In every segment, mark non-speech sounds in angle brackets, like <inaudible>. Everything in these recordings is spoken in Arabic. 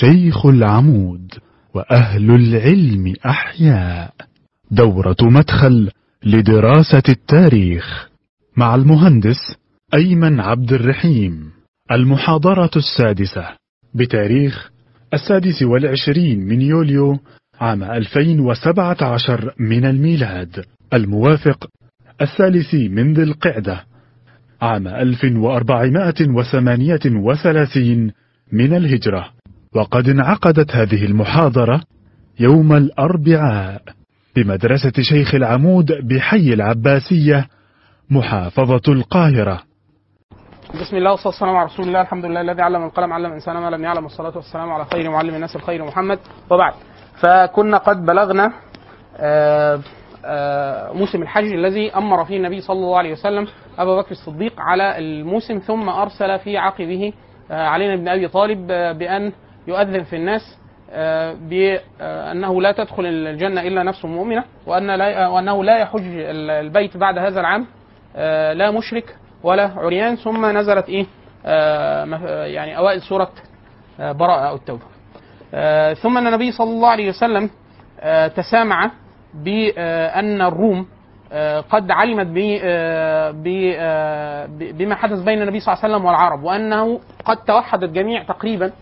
شيخ العمود وأهل العلم أحياء. دورة مدخل لدراسة التاريخ مع المهندس أيمن عبد الرحيم. المحاضرة السادسة بتاريخ السادس والعشرين من يوليو عام 2017 من الميلاد. الموافق الثالث من ذي القعدة عام 1438 من الهجرة. وقد انعقدت هذه المحاضرة يوم الأربعاء بمدرسة شيخ العمود بحي العباسية محافظة القاهرة. بسم الله والصلاة والسلام على رسول الله الحمد لله الذي علم القلم علم الإنسان ما لم يعلم والصلاة والسلام على خير معلم الناس الخير محمد. وبعد فكنا قد بلغنا آه، آه، موسم الحج الذي أمر فيه النبي صلى الله عليه وسلم ابا بكر الصديق على الموسم ثم أرسل في عقبه آه، علينا بن أبي طالب بأن يؤذن في الناس آه، بأنه لا تدخل الجنة إلا نفس مؤمنة وأن لا وأنه لا يحج البيت بعد هذا العام آه، لا مشرك ولا عريان. ثم نزلت إيه؟ آه، يعني آه، براءة أو التوبة. آه، ثم أن النبي صلى الله عليه وسلم تسامع بان الروم قد علمت بما حدث بين النبي صلى الله عليه وسلم والعرب وأنه قد توحدت جميع تقريبا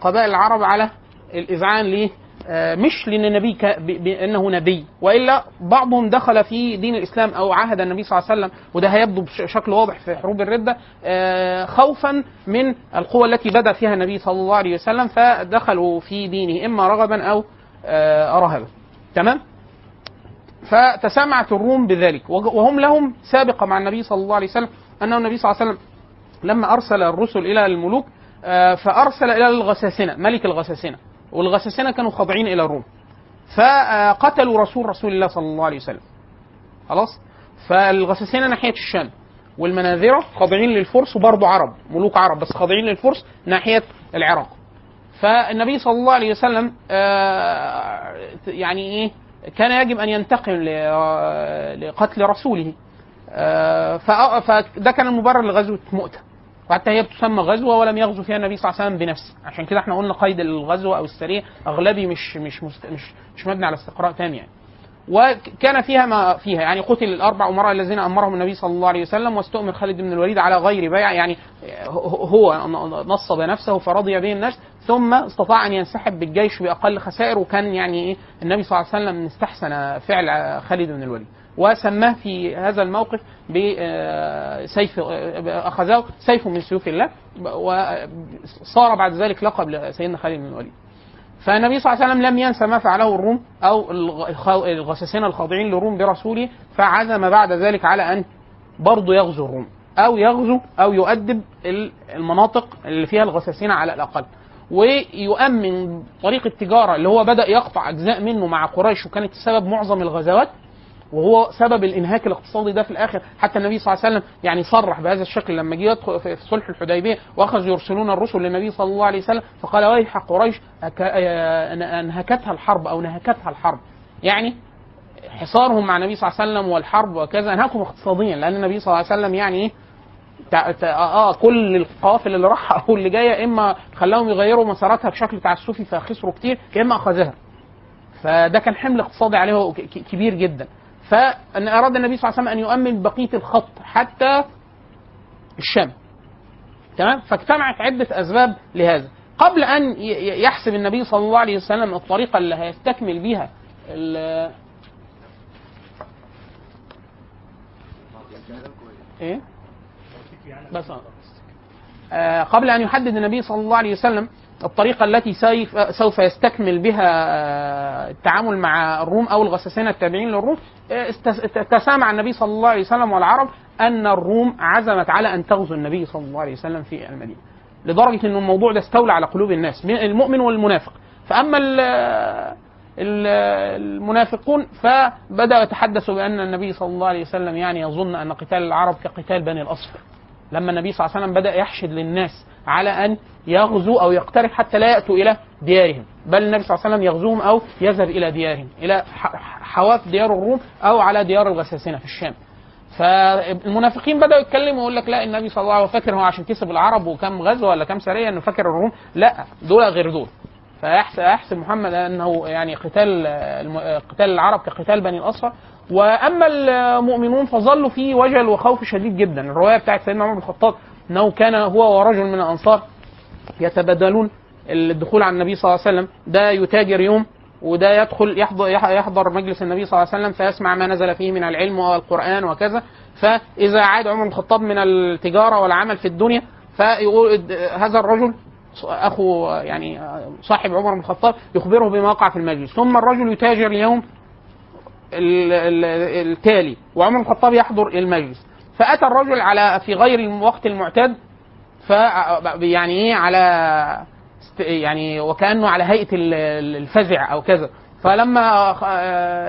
قبائل العرب على الإذعان ل آه، مش لأن النبي بانه نبي وإلا بعضهم دخل في دين الإسلام أو عاهد النبي صلى الله عليه وسلم وده هيبدو بشكل واضح في حروب الردة آه، خوفا من القوة التي بدأ فيها النبي صلى الله عليه وسلم فدخلوا في دينه إما رغبا أو آه، رهبا. تمام؟ فتسامعت الروم بذلك وهم لهم سابقة مع النبي صلى الله عليه وسلم أنه النبي صلى الله عليه وسلم لما أرسل الرسل إلى الملوك آه، فأرسل إلى الغساسنة ملك الغساسنة والغساسنة كانوا خاضعين إلى الروم. فقتلوا رسول رسول الله صلى الله عليه وسلم. خلاص؟ فالغساسنة ناحية الشام والمناذرة خاضعين للفرس وبرضه عرب ملوك عرب بس خاضعين للفرس ناحية العراق. فالنبي صلى الله عليه وسلم آه، يعني إيه كان يجب أن ينتقم آه، لقتل رسوله. آه، فده كان المبرر لغزوة مؤتة. وحتى هي بتسمى غزوة ولم يغزو فيها النبي صلى الله عليه وسلم بنفسه. عشان كده إحنا قلنا قيد الغزوه أو السريه أغلبي مش مش مست- مش مش مبني على استقراء تام يعني. وكان فيها ما فيها يعني قتل الأربع أمراء الذين أمرهم النبي صلى الله عليه وسلم واستؤمر خالد بن الوليد على غير بيع يعني هو نصب نفسه فرضي به الناس ثم استطاع أن ينسحب بالجيش بأقل خسائر وكان يعني إيه النبي صلى الله عليه وسلم استحسن فعل خالد بن الوليد. وسماه في هذا الموقف بسيف أخذه سيف من سيوف الله وصار بعد ذلك لقب لسيدنا خالد بن الوليد. فالنبي صلى الله عليه وسلم لم ينسى ما فعله الروم أو الغ- الغساسنه الخاضعين للروم برسوله فعزم بعد ذلك على أن برضه يغزو الروم أو يغزو أو يؤدب ال- المناطق اللي فيها الغساسنه على الأقل. ويؤمن طريق التجارة اللي هو بدأ يقطع أجزاء منه مع قريش وكانت سبب معظم الغزوات وهو سبب الإنهاك الاقتصادي ده في الآخر حتى النبي صلى الله عليه وسلم يعني صرح بهذا الشكل لما جه يدخل في صلح الحديبية واخذوا يرسلون الرسل للنبي صلى الله عليه وسلم فقال ويح قريش آه، انهكتها الحرب أو نهكتها الحرب. يعني حصارهم مع النبي صلى الله عليه وسلم والحرب وكذا انهكهم اقتصاديا لأن النبي صلى الله عليه وسلم يعني إيه؟ تع- آه كل القوافل اللي راحه أو اللي جاية إما خلاهم يغيروا مساراتها بشكل تعسفي فخسروا كتير يا إما أخذها. فده كان حمل اقتصادي عليه كبير جدا. فأن أراد النبي صلى الله عليه وسلم أن يؤمن بقية الخط حتى الشام. تمام؟ فاجتمعت عدة أسباب لهذا. قبل ي- يحسب النبي صلى الله عليه وسلم الطريقة اللي هيستكمل بيها إيه؟ بس. آه، قبل أن يحدد النبي صلى الله عليه وسلم الطريقة التي سوف يستكمل بها آه، التعامل مع الروم أو الغساسنه التابعين للروم. آه، تسامع النبي صلى الله عليه وسلم والعرب أن الروم عزمت على أن تغزو النبي صلى الله عليه وسلم في المدينة. لدرجة إن الموضوع ده استولى على قلوب الناس من المؤمن والمنافق. ال- المنافقون فبداوا يتحدثوا بأن النبي صلى الله عليه وسلم يعني يظن أن قتال العرب كقتال بني الأصفر. لما النبي صلى الله عليه وسلم بدأ يحشد للناس على أن يغزو أو يقترب حتى لا يأتوا إلى ديارهم. بل النبي صلى الله عليه وسلم يغزوهم أو يذهب إلى ديارهم ح- حواف ديار الروم أو على ديار الغساسنه في الشام. فالمنافقين بدأوا يتكلموا يقول لك لا النبي صلى الله عليه وسلم فاكر هو عشان كسب العرب وكم غزوة ولا كم سرية إنه فاكر الروم. لا دول غير دول. فيحسب يحسب محمد أنه يعني قتال قتال العرب كقتال بني الاصفر وأما المؤمنون فظلوا في وجل وخوف شديد جدا. الرواية بتاعت سيدنا عمر بن الخطاب إنه كان هو ورجل من الأنصار يتبادلون الدخول على النبي صلى الله عليه وسلم. ده يتاجر يوم وده يدخل يحضر يحضر مجلس النبي صلى الله عليه وسلم فيسمع ما نزل فيه من العلم والقرآن وكذا. فإذا عاد عمر بن الخطاب من التجارة والعمل في الدنيا فيقول هذا الرجل أخو يعني صاحب عمر بن الخطاب يخبره بما وقع في المجلس. ثم الرجل يتاجر اليوم ال- ال- التالي وعمر بن الخطاب يحضر المجلس. فأتى الرجل على في غير الوقت المعتاد ف يعني إيه على يعني وكأنه على هيئة ال- ال- الفزع أو كذا. فلما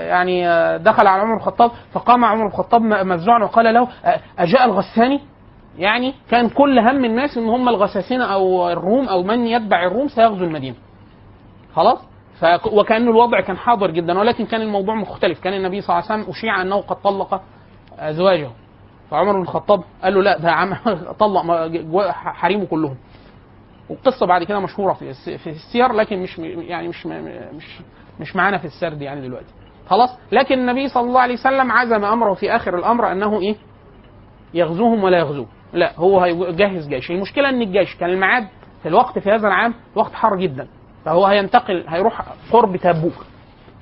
يعني دخل على عمر الخطاب فقام عمر الخطاب مفزوعا وقال له أجاء الغساني؟ يعني كان كل هم الناس إن هم الغساسنه أو الروم أو من يتبع الروم سيغزو المدينة. خلاص؟ ف... وكأن الوضع كان حاضر جدا ولكن كان الموضوع مختلف. كان النبي صلى الله عليه وسلم أشيع أنه قد طلق أزواجه. فعمر بن الخطاب قال له لا ده عم <laughs> طلق حريمه كلهم. والقصة بعد كده مشهورة في في السير لكن مش يعني مش مش مش معانا في السرد يعني دلوقتي. خلاص؟ لكن النبي صلى الله عليه وسلم عزم أمره في آخر الأمر أنه إيه؟ يغزوهم ولا يغزوه لا هو هيجهز جيش. المشكلة إن الجيش كان الميعاد في الوقت في هذا العام وقت حار جدا. فهو هينتقل هيروح قرب تبوك.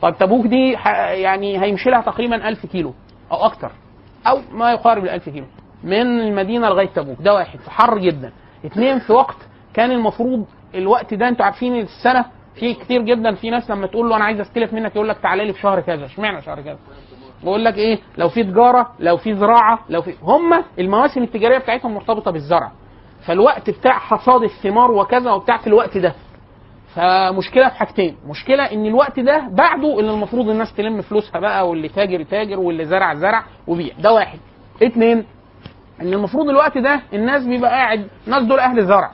طيب تبوك دي يعني هيمشي لها تقريبا 1000 كيلو أو أكتر. أو ما يقارب ال 1000 كيلو من المدينة لغاية تبوك. ده واحد. في حر جدا. اثنين في وقت كان المفروض الوقت ده أنتوا عارفين السنة في كتير جدا. في ناس لما تقول له أنا عايز أستلف منك يقول لك تعالى لي في شهر كذا. اشمعنى شهر كذا؟ بقول لك إيه؟ لو في تجارة لو في زراعة لو في هم المواسم التجارية بتاعتهم مرتبطة بالزرع. فالوقت بتاع حصاد الثمار وكذا وبتاع في الوقت ده. فمشكلة في حاجتين. مشكلة إن الوقت ده بعده اللي المفروض الناس تلم فلوسها بقى واللي تاجر يتاجر واللي زرع زرع وبيع. ده واحد. اتنين إن المفروض الوقت ده الناس بيبقى قاعد الناس دول أهل زرع.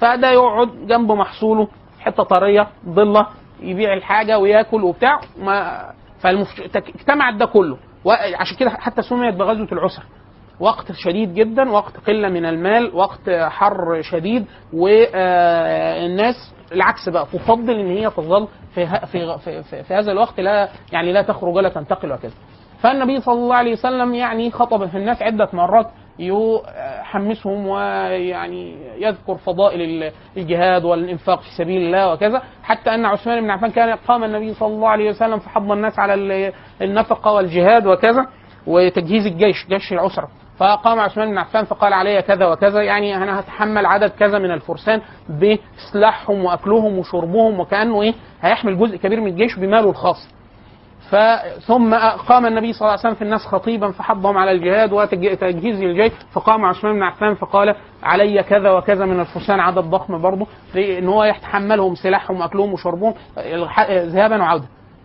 فده يقعد جنب محصوله حتة طرية ضلة يبيع الحاجة وياكل وبتاع ما اجتمعت ده كله. وعشان كده حتى سميت بغزوة العسر. وقت شديد جدا وقت قلة من المال وقت حر شديد والناس العكس بقى تفضل إن هي تظل في, في, في, في, في هذا الوقت لا يعني لا تخرج ولا تنتقل وكذا فالنبي صلى الله عليه وسلم يعني خطب في الناس عدة مرات يحمسهم ويعني يذكر فضائل ال- الجهاد والإنفاق في سبيل الله وكذا حتى أن عثمان بن عفان كان قام النبي صلى الله عليه وسلم فحض الناس على ال- النفقة والجهاد وكذا وتجهيز الجيش جيش العسرة. فقام عثمان بن عفان فقال علي كذا وكذا يعني أنا هتحمل عدد كذا من الفرسان بسلاحهم وأكلهم وشربهم وكأنه إيه هيحمل جزء كبير من الجيش بماله الخاص. فثم قام النبي صلى الله عليه وسلم في الناس خطيبا فحضهم على الجهاد وتجهيز الجيش فقام عثمان بن عفان فقال علي كذا وكذا من الفرسان عدد ضخم برضه ان هو يتحملهم سلاحهم وأكلهم وشربهم ذهابا وعوده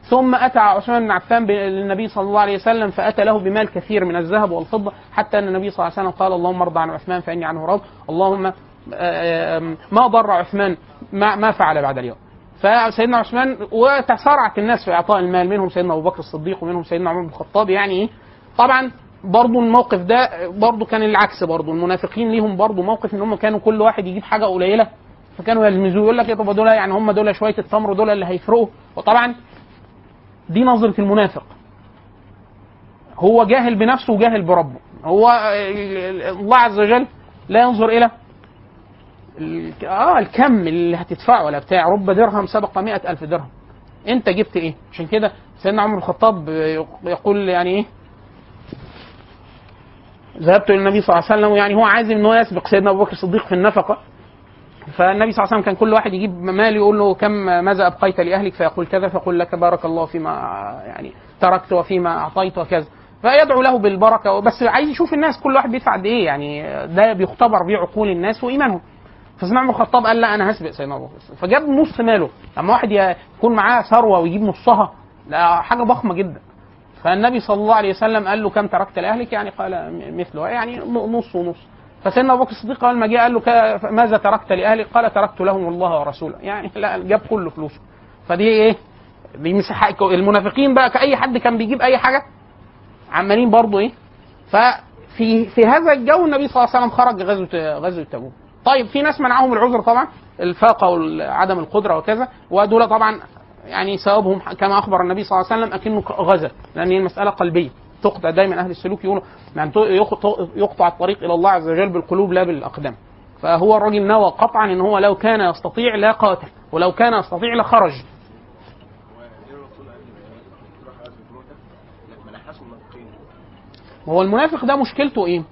ثم أتى عثمان بن عفان للنبي صلى الله عليه وسلم فأتى له بمال كثير من الذهب والفضة حتى أن النبي صلى الله عليه وسلم قال اللهم ارضى عن عثمان فإني عنه راض اللهم آم، ما ضر عثمان ما, ما فعل بعد اليوم. فسيدنا عثمان وتسارعت الناس في إعطاء المال منهم سيدنا أبو بكر الصديق ومنهم سيدنا عمر بن الخطاب. يعني إيه؟ طبعا برضو الموقف ده برضو كان العكس برضو المنافقين ليهم برضو موقف إن هم كانوا كل واحد يجيب حاجة قليلة فكانوا يلمزوه يقول لك يا طب دول يعني هم دول شوية التمر دول اللي هيفرقوا. وطبعا دي نظرة المنافق. هو جاهل بنفسه وجاهل بربه. هو الله عز وجل لا ينظر ال- آه الكم اللي هتدفعه ولا بتاع. رب درهم سبق مئة ألف درهم. أنت جبت إيه؟ عشان كده سيدنا عمر الخطاب يقول يعني إيه؟ ذهبت إلى النبي صلى الله عليه وسلم يعني هو عازم إن هو يسبق سيدنا أبو بكر الصديق في النفقة. فالنبي صلى الله عليه وسلم كان كل واحد يجيب مال يقول له كم ماذا أبقيت لأهلك؟ فيقول كذا فيقول لك بارك الله فيما يعني تركت وفيما أعطيت وكذا. فيدعو له بالبركة. بس عايز يشوف الناس كل واحد بيدفع قد إيه يعني ده بيختبر بيه عقول الناس وإيمانهم. فسيدنا عمر الخطاب قال لا أنا هسبق سيدنا أبو بكر. فجاب نص ماله. لما واحد يكون معاه ثروة ويجيب نصها ده حاجة ضخمة جدا. فالنبي صلى الله عليه وسلم قال له كم تركت لأهلك؟ يعني قال مثله. يعني نص ونص. فسيدنا أبو بكر الصديق قال ما جاء قال له ماذا تركت لاهلك قال تركت لهم الله ورسوله. يعني لا جاب كل فلوسه. فدي إيه؟ دي المنافقين بقى كأي حد كان بيجيب أي حاجة عمالين برضه إيه؟ ففي في هذا الجو النبي صلى الله عليه وسلم خرج غزوة غزوة تبوك. طيب في ناس منعهم العذر طبعا الفاقة وعدم القدرة وكذا ودول طبعا يعني ثوابهم كما أخبر النبي صلى الله عليه وسلم أكنه غزا لأن هي المساله قلبية. تقطع دايما أهل السلوك يقولوا يعني يقطع- الطريق إلى الله عز وجل بالقلوب لا بالأقدام. فهو الراجل نوى قطعا إن هو لو كان يستطيع لا قاتل ولو كان يستطيع لخرج. هو المنافق ده مشكلته إيه؟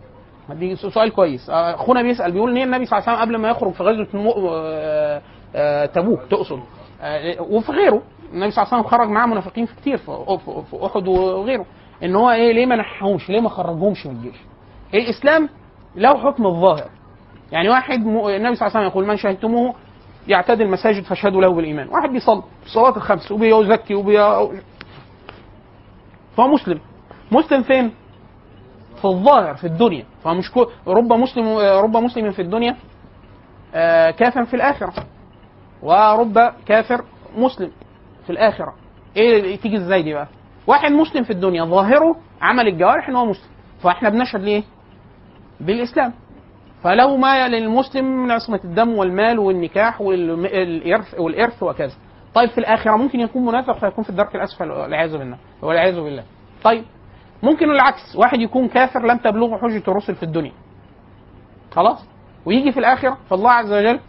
دي سؤال كويس. آه، أخونا بيسأل بيقول ليه النبي صلى الله عليه وسلم قبل ما يخرج في غزوة آه، آه، تبوك تقصد. وفي غيره. النبي صلى الله عليه وسلم خرج معاه منافقين في كتير في أحد وغيره. إن هو إيه ليه ما نحهمش ليه ما خرجهمش من الجيش؟ الإسلام له حكم الظاهر. يعني واحد م... النبي صلى الله عليه وسلم يقول من شهدتموه يعتدي المساجد فاشهدوا له بالإيمان. واحد بيصلي الصلاه الخمس وبيزكي وبي فهو مسلم. مسلم فين؟ في الظاهر في الدنيا. فمش كو... رب مسلم رب مسلم في الدنيا آه، كافر في الآخرة. ورب كافر مسلم في الآخرة. إيه تيجي إزاي دي بقى؟ واحد مسلم في الدنيا ظاهره عمل الجوارح إن هو مسلم. فإحنا بنشهد ليه؟ بالإسلام. فله ما للمسلم من عصمة الدم والمال والنكاح والارث والإرث وكذا. طيب في الآخرة ممكن يكون منافق فيكون في الدرك الأسفل؟ والعياذ بالله. والعياذ بالله. طيب ممكن العكس. واحد يكون كافر لم تبلغه حجة الرسل في الدنيا. خلاص؟ ويجي في الآخرة فالله عز وجل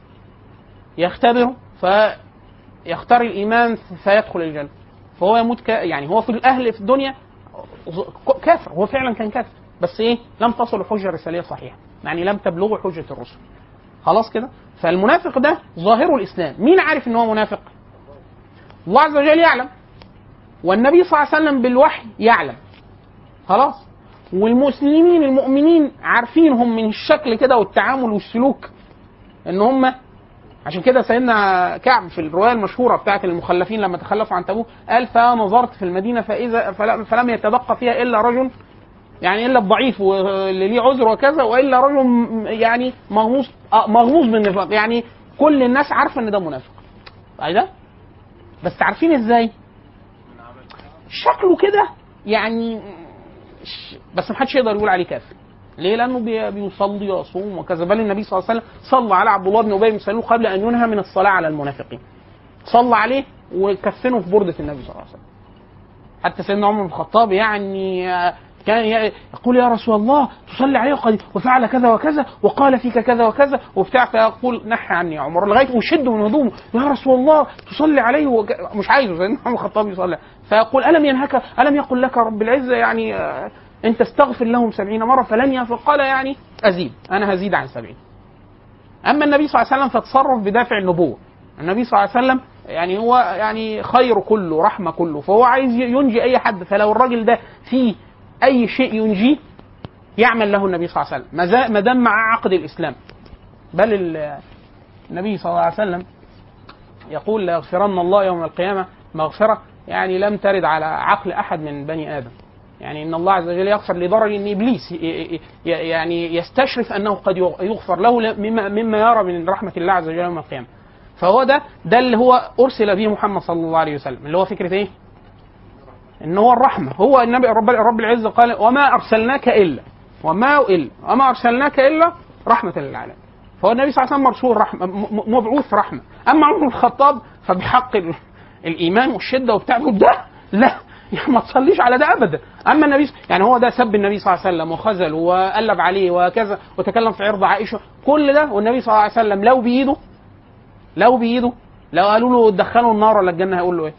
يختبره فيختار الإيمان فيدخل الجنة. فهو يموت ك... يعني هو في الأهل في الدنيا كافر هو فعلا كان كافر. بس إيه؟ لم تصل الحجه الرساليه صحيحة يعني لم تبلغه حجة الرسل. خلاص كده؟ فالمنافق ده ظاهره الإسلام. مين عارف إن هو منافق؟ الله عز وجل يعلم. والنبي صلى الله عليه وسلم بالوحي يعلم. خلاص؟ والمسلمين المؤمنين عارفينهم من الشكل كده والتعامل والسلوك إن هم عشان كده سيدنا كعب في الرواية المشهورة بتاعت المخلفين لما تخلفوا عن تبوك قال فنظرت في المدينة فإذا فلم, يتبقى فيها إلا رجل يعني إلا الضعيف واللي ليه عذر وكذا وإلا رجل يعني مغموس آه، مغموس بالنفاق. يعني كل الناس عارفة إن ده منافق. ده بس عارفين إزاي؟ شكله كده يعني بس محدش يقدر يقول عليه كافر. ليه؟ لأنه بي- بيصلي ويصوم وكذا بل النبي صلى الله عليه وسلم صلى على عبد الله بن أبي بن سلول قبل أن ينهى من الصلاة على المنافقين. صلى عليه وكفنه في بردة النبي صلى الله عليه وسلم. حتى سيدنا عمر بن الخطاب يعني آه، كان يقول يا رسول الله تصلي عليه وقد وفعل كذا وكذا وقال فيك كذا وكذا وبتاع فيقول نحي عني يا عمر لغاية ويشد من هدومه يا رسول الله تصلي عليه وك... مش عايزه سيدنا عمر الخطاب يصلي فيقول ألم ينهك ألم يقل لك رب العزة يعني آه، ان تستغفر لهم سبعين مرة فلن يغفر قال يعني أزيد أنا هزيد عن سبعين. أما النبي صلى الله عليه وسلم فتصرف بدافع النبوة. النبي صلى الله عليه وسلم يعني هو يعني خير كله رحمة كله. فهو عايز ينجي أي حد. فلو الراجل ده فيه أي شيء ينجيه يعمل له النبي صلى الله عليه وسلم. ما دام مع عقد الإسلام. بل ال- النبي صلى الله عليه وسلم يقول ليغفرن الله يوم القيامة مغفرة. يعني لم ترد على عقل أحد من بني آدم. يعني إن الله عز وجل يغفر لدرجه إن إبليس يعني يستشرف أنه قد يغ- يغفر له مما مما يرى من رحمة الله عز وجل يوم القيامة. فهو ده ده اللي هو أرسل به محمد صلى الله عليه وسلم. اللي هو فكرة إيه؟ إن هو الرحمة. هو النبي رب رب العزة قال وما أرسلناك الا وما الا وما أرسلناك إلا رحمة للعالمين. فهو النبي صلى الله عليه وسلم مرسول رحمه مبعوث رحمة. أما عمر بن الخطاب فبحق ال- الإيمان والشدة وبتاع. ده لا <laughs> ما تصليش على ده أبدا. أما النبي يعني هو ده سب النبي صلى الله عليه وسلم وخذل وقلب عليه وكذا وتكلم في عرض عائشة. كل ده والنبي صلى الله عليه وسلم لو بإيده لو بإيده لو قالوا له دخلوا النار ولا الجنة هيقول له إيه؟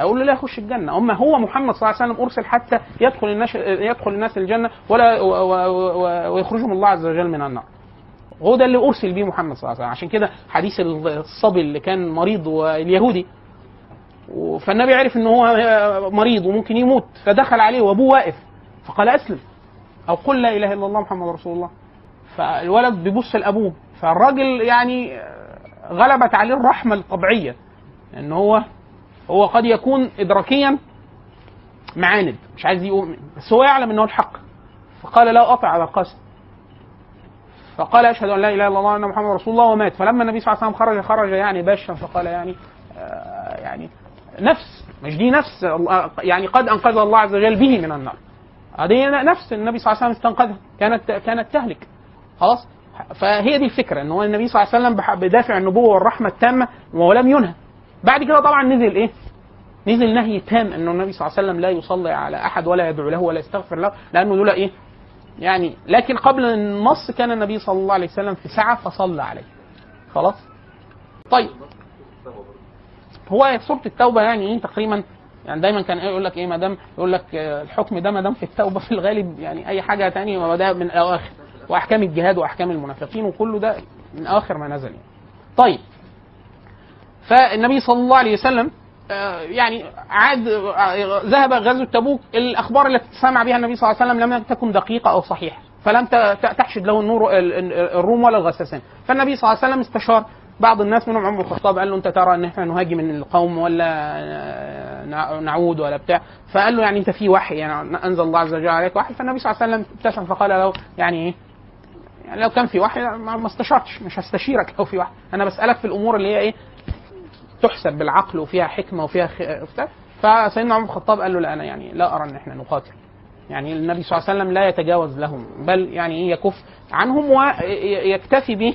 هيقول له لا يخش الجنة. أما هو محمد صلى الله عليه وسلم أرسل حتى يدخل الناس يدخل الناس الجنة ولا ويخرجهم الله عز وجل من النار. هو ده اللي أرسل بيه محمد صلى الله عليه وسلم. عشان كده حديث الصبي اللي كان مريض واليهودي فالنبي عرف ان هو مريض وممكن يموت. فدخل عليه وأبوه واقف. فقال أسلم. أو قل لا إله إلا الله محمد رسول الله. فالولد بيبص لأبوه. فالراجل يعني غلبت عليه الرحمة الطبيعية. إن هو هو قد يكون ادراكيا معاند. مش عايز يؤمن بس هو يعلم ان هو الحق. فقال لا اطع على القاسم فقال أشهد أن لا إله إلا الله وأن محمد رسول الله ومات. فلما النبي صلى الله عليه وسلم خرج خرج يعني باشا فقال يعني آه يعني نفس مش دي نفس يعني قد أنقذ الله عز وجل به من النار. هذه نفس النبي صلى الله عليه وسلم استنقذها. كانت كانت تهلك. خلاص؟ فهي دي الفكرة إن هو النبي صلى الله عليه وسلم بدافع النبوة والرحمة التامة ولم ينهى. بعد كده طبعا نزل إيه؟ نزل نهي تام انه النبي صلى الله عليه وسلم لا يصلي على أحد ولا يدعو له ولا يستغفر له لأنه دول إيه؟ يعني لكن قبل النص كان النبي صلى الله عليه وسلم في سعه فصلى عليه. خلاص؟ طيب. هو سوره التوبة يعني إيه تقريبا؟ يعني دايما كان إيه يقول لك إيه ما دام يقول لك آه، الحكم ده ما دام في التوبة في الغالب يعني أي حاجة تانية ما ده من اواخر وأحكام الجهاد وأحكام المنافقين وكله ده من أواخر ما نزل يعني. طيب. فالنبي صلى الله عليه وسلم آه، يعني عاد آه، ذهب غزو تبوك. الأخبار التي سمع بها النبي صلى الله عليه وسلم لم تكن دقيقة أو صحيحة. فلم تحشد له النور ال- ال- الروم ولا الغساسين. فالنبي صلى الله عليه وسلم استشار بعض الناس منهم عمر الخطاب قال له أنت ترى إن إحنا نهاجم القوم ولا آه، نع- نعود ولا بتاع. فقال له يعني أنت في وحي يعني أنزل الله عز وجل عليك وحي. فالنبي صلى الله عليه وسلم ابتسم فقال له يعني إيه؟ يعني لو كان في وحي ما استشرتش مش هستشيرك لو في وحي. أنا بسألك في الأمور اللي هي إيه؟ تحسب بالعقل وفيها حكمة وفيها خ... فسيدنا عمر الخطاب قال له لا أنا يعني لا أرى إن إحنا نقاتل. يعني النبي صلى الله عليه وسلم لا يتجاوز لهم بل يعني إيه؟ يكف عنهم ويكتفي به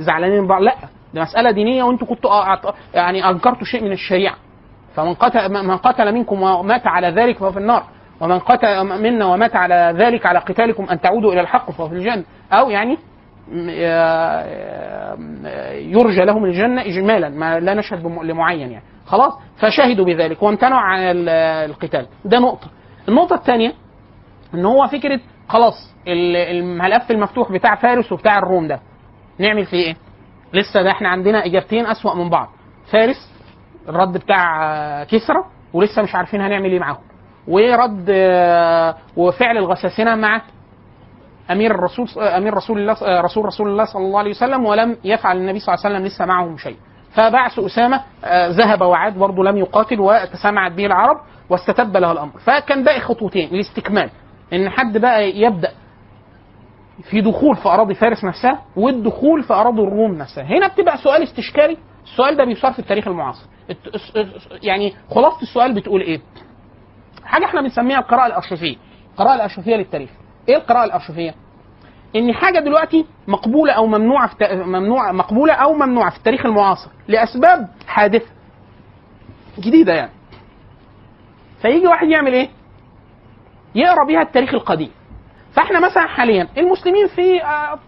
زعلانين من بعض؟ لا. دي مسألة دينية وانتوا كنتوا أعط- يعني أنكرتوا شيء من الشريعة. فمن قتل من قتل منكم ومات على ذلك فهو في النار. ومن قتل منا ومات على ذلك على قتالكم أن تعودوا إلى الحق فهو في الجنة. أو يعني آه، يرجى لهم الجنة اجمالا ما لا نشهد لمعين يعني. خلاص؟ فشهدوا بذلك وامتنعوا عن ال- القتال. ده نقطة. النقطة الثانية إن هو فكرة خلاص ال- الملف المفتوح بتاع فارس وبتاع الروم ده. نعمل فيه إيه؟ لسه ده إحنا عندنا إجابتين أسوأ من بعض. فارس الرد بتاع آه، كسرى ولسه مش عارفين هنعمل إيه معاهم. ورد آه، وفعل الغساسنه مع أمير الرسول آه، أمير رسول الله رسول رسول الله صلى الله عليه وسلم ولم يفعل النبي صلى الله عليه وسلم لسه معهم شيء. فبعث أسامة ذهب وعاد برضه لم يقاتل وتسامعت به العرب واستتب له الأمر. فكان باقي خطوتين. الاستكمال. إن حد بقى يبدأ في دخول في أراضي فارس نفسها والدخول في أراضي الروم نفسها. هنا بتبقى سؤال استشكالي. السؤال ده بيثار في التاريخ المعاصر. يعني خلاصة السؤال بتقول إيه؟ حاجة إحنا بنسميها القراءة الأرشفية. القراءة الأرشفية للتاريخ. إيه القراءة الأرشفية؟ إن حاجة دلوقتي مقبولة أو ممنوعة في ممنوعه مقبولة أو ممنوعة في التاريخ المعاصر لأسباب حادثة جديدة يعني. فيجي واحد يعمل إيه؟ يقرأ بيها التاريخ القديم. فاحنا مثلا حاليا المسلمين في آه،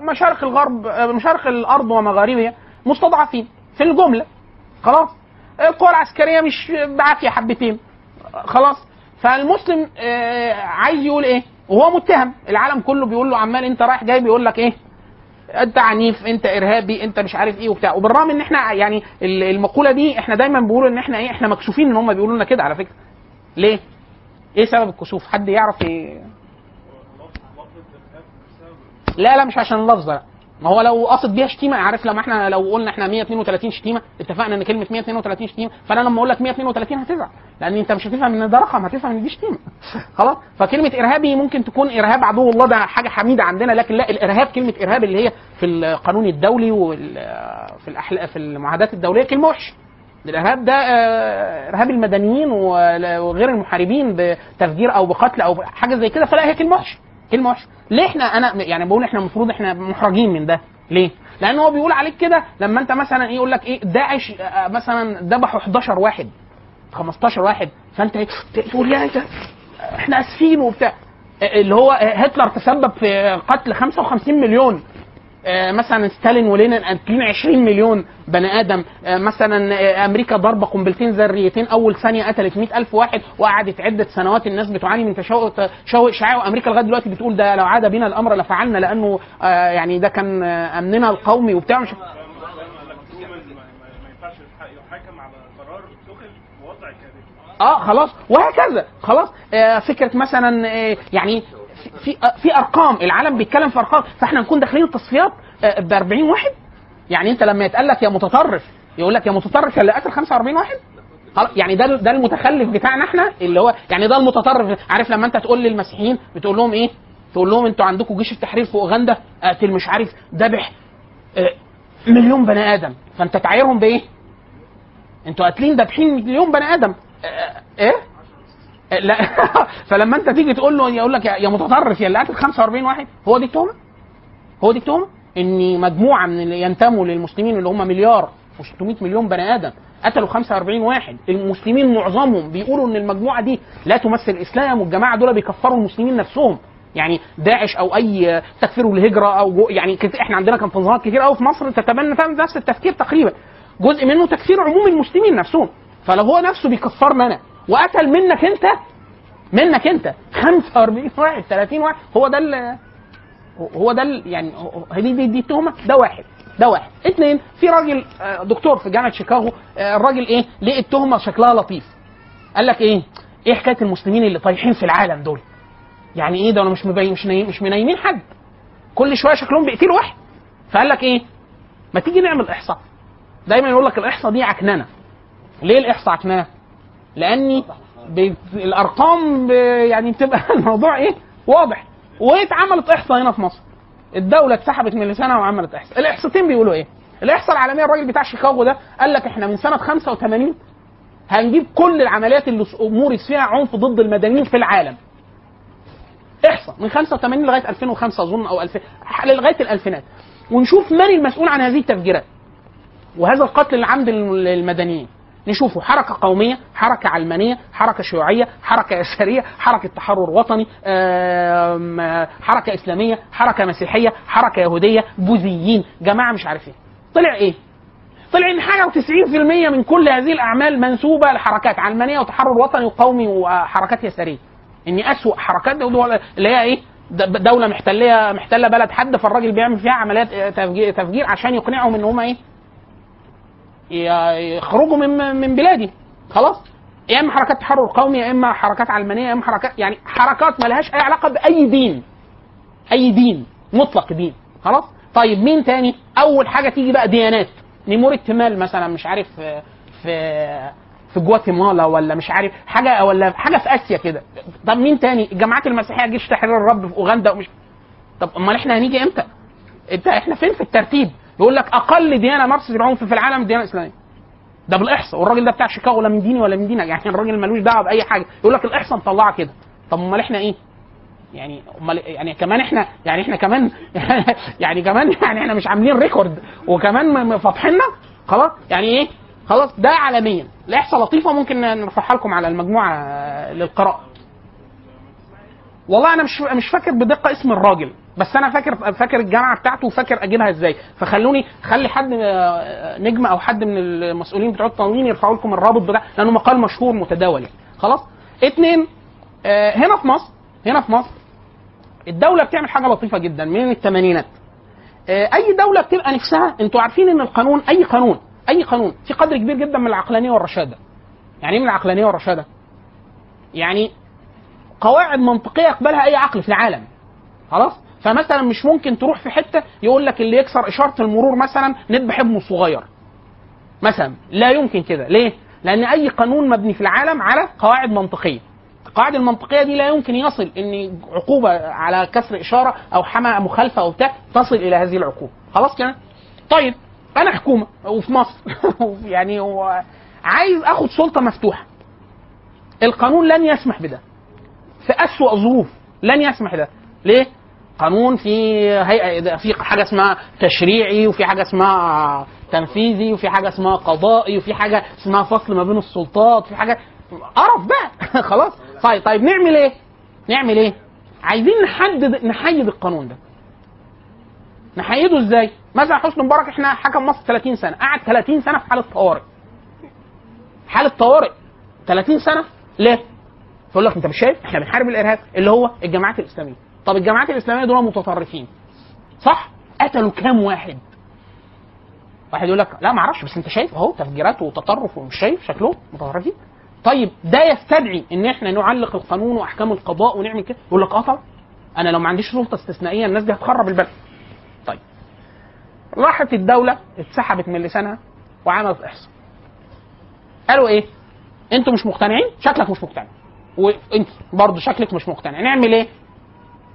مشارق الغرب آه، مشارق الأرض ومغاربها مستضعفين في الجملة خلاص؟ القوى العسكرية مش بعافية حبتين خلاص؟ فالمسلم آه، عايز يقول إيه؟ وهو متهم العالم كله بيقول له عمال أنت رايح جاي بيقول لك إيه؟ أنت عنيف أنت إرهابي أنت مش عارف إيه وبتاع. وبالرغم إن إحنا يعني ال- المقولة دي إحنا دايما بنقول إن إحنا إيه؟ إحنا مكسوفين إن هم بيقولوا لنا كده على فكرة. ليه؟ إيه سبب الكسوف؟ حد يعرف إيه لا لا مش عشان اللفظ لا ما هو لو قصد بيها شتيمة عارف لما إحنا لو قلنا إحنا 132 شتيمة اتفقنا ان كلمة 132 شتيمة فانا لما أقول لك 132 هتزعل لأن انت مش هتفهم ان ده رقم هتفهم ان دي شتيمة. <laughs> خلاص؟ فكلمة إرهابي ممكن تكون إرهاب عدو الله ده حاجة حميدة عندنا لكن لا الإرهاب كلمة إرهاب اللي هي في القانون الدولي وفي الأحل... في المعاهدات الدولية كلمة وحشة. الإرهاب ده آه، إرهاب المدنيين وغير المحاربين بتفجير أو بقتل أو حاجة زي كده فلا هي كلمة وحشة. كلمه وحشه ليه إحنا أنا يعني بقول إحنا المفروض إحنا محرجين من ده. ليه؟ لأن هو بيقول عليك كده لما انت مثلا إيه يقول لك إيه داعش آه، مثلا ذبحوا 11 واحد 15 واحد فانت إيه تقول يا ده إحنا آسفين وبتاع. آه، اللي هو آه، هتلر تسبب في قتل 55 مليون. آه، مثلا ستالين ولينين قاتلين 20 مليون بني آدم. آه، مثلا آه، أمريكا ضربة قنبلتين ذريتين أول ثانية قتلت 100 ألف واحد وقعدت عدة سنوات الناس بتعاني من تشوه اشعاعي وأمريكا لغاية دلوقتي بتقول ده لو عاد بنا الأمر لفعلنا لأنه آه، يعني ده كان آه، أمننا القومي وبتاع. مش آه خلاص. وهكذا. خلاص. آه فكرة مثلا آه يعني في في, آه في أرقام. العالم بيتكلم في أرقام. فإحنا نكون داخلين التصفيات آه ب 40 واحد. يعني أنت لما يتقال لك يا متطرف يقول لك يا متطرف اللي قتل 45 واحد. خلاص يعني ده ده المتخلف بتاعنا إحنا اللي هو يعني ده المتطرف. عارف لما أنت تقول للمسيحيين بتقول لهم إيه؟ تقول لهم أنتوا عندكم جيش التحرير في أوغندا قاتل مش عارف ذبح آه مليون بني آدم. فأنت تعايرهم بإيه؟ أنتوا قاتلين دابحين مليون بني آدم. إيه؟ آه، لا. <laughs> فلما انت تيجي تقول له يقول لك يا متطرف يا اللي قاتل 45 واحد هو دي التهمه؟ هو دي التهمه؟ ان مجموعة من اللي ينتموا للمسلمين اللي هم مليار و600 مليون بني آدم قتلوا 45 واحد. المسلمين معظمهم بيقولوا إن المجموعة دي لا تمثل الاسلام والجماعة دول بيكفروا المسلمين نفسهم. يعني داعش أو أي تكفير الهجره أو يعني إحنا عندنا كان تنظيمات كتير قوي في مصر تتبنى نفس التفكير تقريبا. جزء منه تكفير عموم المسلمين نفسهم. فلو هو نفسه بيكفرنا أنا وقتل منك انت؟ منك انت. 45 واحد 30 واحد. هو ده ال- هو ده يعني دي دي, دي التهمه ده واحد. ده واحد. اثنين في راجل آه، دكتور في جامعة شيكاغو آه، الراجل إيه؟ ليه التهمة شكلها لطيف. قال لك إيه؟ إيه حكاية المسلمين اللي طايحين في العالم دول؟ يعني إيه ده؟ أنا مش مبين مش نايم مش منيمين حد. كل شوية شكلهم بيقتلوا واحد. فقال لك إيه؟ ما تيجي نعمل إحصاء. دايما يقول لك الإحصاء دي عكننة. ليه الإحصاء عكننة؟ لاني. الارقام. يعني بتبقى <laughs> الموضوع إيه؟ واضح. واتعملت إحصاء هنا في مصر. الدولة اتسحبت من لسانها وعملت إحصاء. الاحصتين بيقولوا إيه؟ الإحصاء العالمية الراجل بتاع شيكاغو ده قال لك إحنا من سنة 85 هنجيب كل العمليات اللي مورس فيها عنف ضد المدنيين في العالم. إحصاء من 85 لغاية 2005 أظن أو 2000 لغاية الألفينات. ونشوف من المسؤول عن هذه التفجيرات وهذا القتل العمد للمدنيين. نشوفه حركة قومية حركة علمانية حركة شيوعية حركة يسارية حركة تحرر وطني آم، حركة إسلامية حركة مسيحية حركة يهودية بوذيين جماعة مش عارف إيه طلع إيه؟ طلع إن حاجة و90% من كل هذه الأعمال منسوبة لحركات علمانية وتحرر وطني وقومي وحركات يسارية. ان اسوء حركات اللي هي إيه؟ دولة محتلية محتلة بلد حد فالراجل بيعمل فيها عمليات آه، تفجير, عشان يقنعهم إن هم إيه؟ يخرجوا من من بلادي. خلاص. يا إما حركات تحرر قومي يا إما حركات علمانية يا إما حركات يعني حركات ما لهاش أي علاقة بأي دين. أي دين. مطلق دين. خلاص. طيب مين تاني؟ أول حاجة تيجي بقى ديانات. نيمور التمال مثلا مش عارف في في جواتيمالا ولا مش عارف حاجة ولا حاجة في آسيا كده. طب مين تاني؟ الجماعات المسيحية جيش تحرير الرب في أوغندا ومش طب أمال إحنا هنيجي إمتى؟ انت إحنا فين في الترتيب؟ يقول لك أقل ديانة مارست العنف في العالم الديانه الاسلاميه ده بالإحصاء. والراجل ده بتاع شيكاغو لا من ديني ولا من دينك. يعني الراجل ملوش دعوة بأي حاجة. يقول لك الإحصاء مطلعة كده. طب أمال إحنا إيه؟ يعني أمال يعني كمان إحنا يعني إحنا كمان <laughs> يعني كمان يعني إحنا مش عاملين record. وكمان فاتحيننا. خلاص؟ يعني إيه؟ خلاص ده عالميا. الاحصاء لطيفة. ممكن نرفعها لكم على المجموعة آه، للقراءة. والله أنا مش مش فاكر بدقة اسم الراجل. بس أنا فاكر فاكر الجامعة بتاعته وفاكر اجيبها إزاي. فخلوني خلي حد آه، نجم أو حد من المسؤولين بتوع التنظيم يرفعوا لكم الرابط بتاع لأنه مقال مشهور متداول. خلاص؟ اتنين آه، هنا في مصر هنا في مصر الدولة بتعمل حاجة لطيفة جدا من الثمانينات. آه، أي دولة بتبقى نفسها أنتوا عارفين إن القانون أي قانون أي قانون في قدر كبير جدا من العقلانية والرشادة. يعني إيه من العقلانية والرشادة؟ يعني قواعد منطقية يقبلها أي عقل في العالم. خلاص؟ فمثلا مش ممكن تروح في حتة يقول لك اللي يكسر إشارة المرور مثلا نذبح ابنه الصغير مثلا لا يمكن كده. ليه؟ لأن أي قانون مبني في العالم على قواعد منطقية. القواعد المنطقية دي لا يمكن يصل إن عقوبة على كسر إشارة أو حما مخالفة أو بتاع تصل إلى هذه العقوبة. خلاص كده؟ طيب أنا حكومة وفي مصر <laughs> يعني عايز آخد سلطة مفتوحة. القانون لن يسمح بده. في أسوأ ظروف لن يسمح ده ليه؟ قانون في هيئة في حاجة اسمها تشريعي وفي حاجة اسمها تنفيذي وفي حاجة اسمها قضائي وفي حاجة اسمها فصل ما بين السلطات في حاجة قرف بقى. <laughs> خلاص. طيب طيب نعمل إيه؟ نعمل إيه؟ عايزين نحدد نحيد القانون ده. نحيده إزاي؟ مثلا حسني مبارك إحنا حكم مصر 30 سنة. قعد 30 سنة في حالة طوارئ. حالة طوارئ. 30 سنة؟ ليه؟ فيقول لك أنت مش شايف؟ إحنا بنحارب الإرهاب اللي هو الجماعات الإسلامية. طب الجماعات الإسلامية دول متطرفين صح؟ قتلوا كام واحد؟ واحد يقول لك لا ما أعرفش بس أنت شايف أهو تفجيرات وتطرف ومش شايف شكلهم متطرفين. طيب ده يستدعي إن إحنا نعلق القانون وأحكام القضاء ونعمل كده؟ يقول لك آه أنا لو ما عنديش سلطة استثنائية الناس دي هتخرب البلد. طيب. راحت الدولة اتسحبت من لسانها وعملت إحصاء. قالوا إيه؟ أنتوا مش مقتنعين؟ شكلك مش مقتنع. وإنت برضه شكلك مش مقتنع. نعمل إيه؟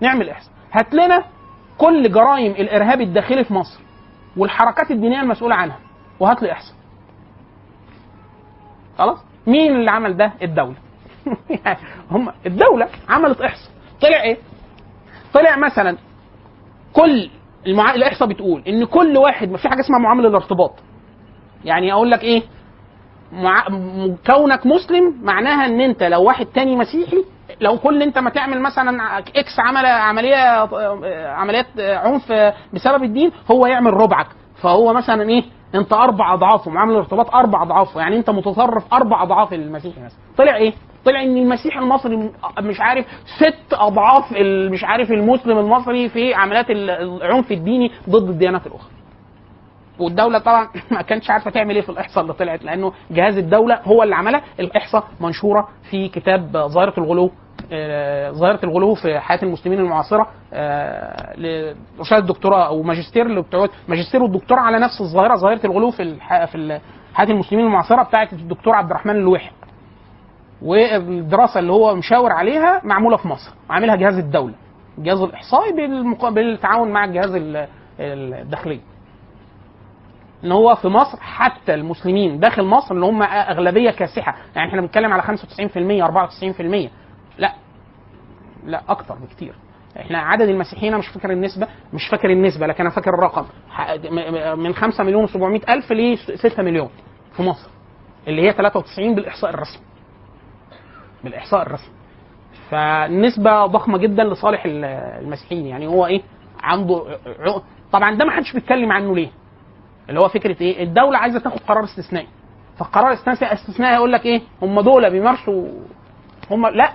نعمل احصاء هات لنا كل جرائم الإرهاب الداخلي في مصر والحركات الدينية المسؤولة عنها وهات لي احصاء خلاص؟ مين اللي عمل ده؟ الدولة. <laughs> يعني هم الدولة عملت احصاء طلع إيه؟ طلع مثلا كل المع... الإحصاء بتقول إن كل واحد ما في حاجة اسمها معاملة الارتباط. يعني أقول لك إيه؟ مع... كونك مسلم معناها إن أنت لو واحد تاني مسيحي لو كل انت ما تعمل مثلا إكس عمل عملية عمليات عنف بسبب الدين هو يعمل ربعك فهو مثلا إيه أنت أربع اضعافه معامل الارتباط أربع اضعافه يعني أنت متطرف أربع أضعاف المسيحي مثلا طلع إيه؟ طلع إن المسيحي المصري مش عارف ست أضعاف مش عارف المسلم المصري في عمليات ال- العنف الديني ضد الديانات الأخرى. والدولة طبعا <laughs> ما كانتش عارفة تعمل إيه في الإحصاء اللي طلعت لأنه جهاز الدولة هو اللي عملها الإحصاء منشورة في كتاب ظاهرة الغلو ظاهرة الغلو في حياة المسلمين المعاصرة آه، لرساله الدكتوراه أو ماجستير ماجستير والدكتوراه على نفس الظاهرة ظاهرة الغلو في. في حياة المسلمين المعاصرة بتاعت الدكتور عبد الرحمن اللويحي والدراسة اللي هو مشاور عليها معمولة في مصر عاملها جهاز الدولة الجهاز الإحصائي. بالتعاون مع الجهاز ال- الداخلي إن هو في مصر حتى المسلمين داخل مصر اللي هم أغلبية كاسحة يعني إحنا بنتكلم على 95% 94% لا. لا أكتر بكتير. إحنا عدد المسيحيين أنا مش فاكر النسبة مش فاكر النسبة لكن أنا فاكر الرقم. من 5 مليون و700 ألف ل 6 مليون في مصر اللي هي 93 بالإحصاء الرسمي. بالإحصاء الرسمي. فنسبه ضخمة جدا لصالح ال- المسيحيين. يعني هو إيه؟ عنده طبعا ده ما حدش بيتكلم عنه ليه؟ اللي هو فكرة إيه؟ الدولة عايزة تاخد قرار استثنائي. فالقرار الاستثنائي استثنائي يقول لك إيه؟ هم دول بيمارسوا هم لا.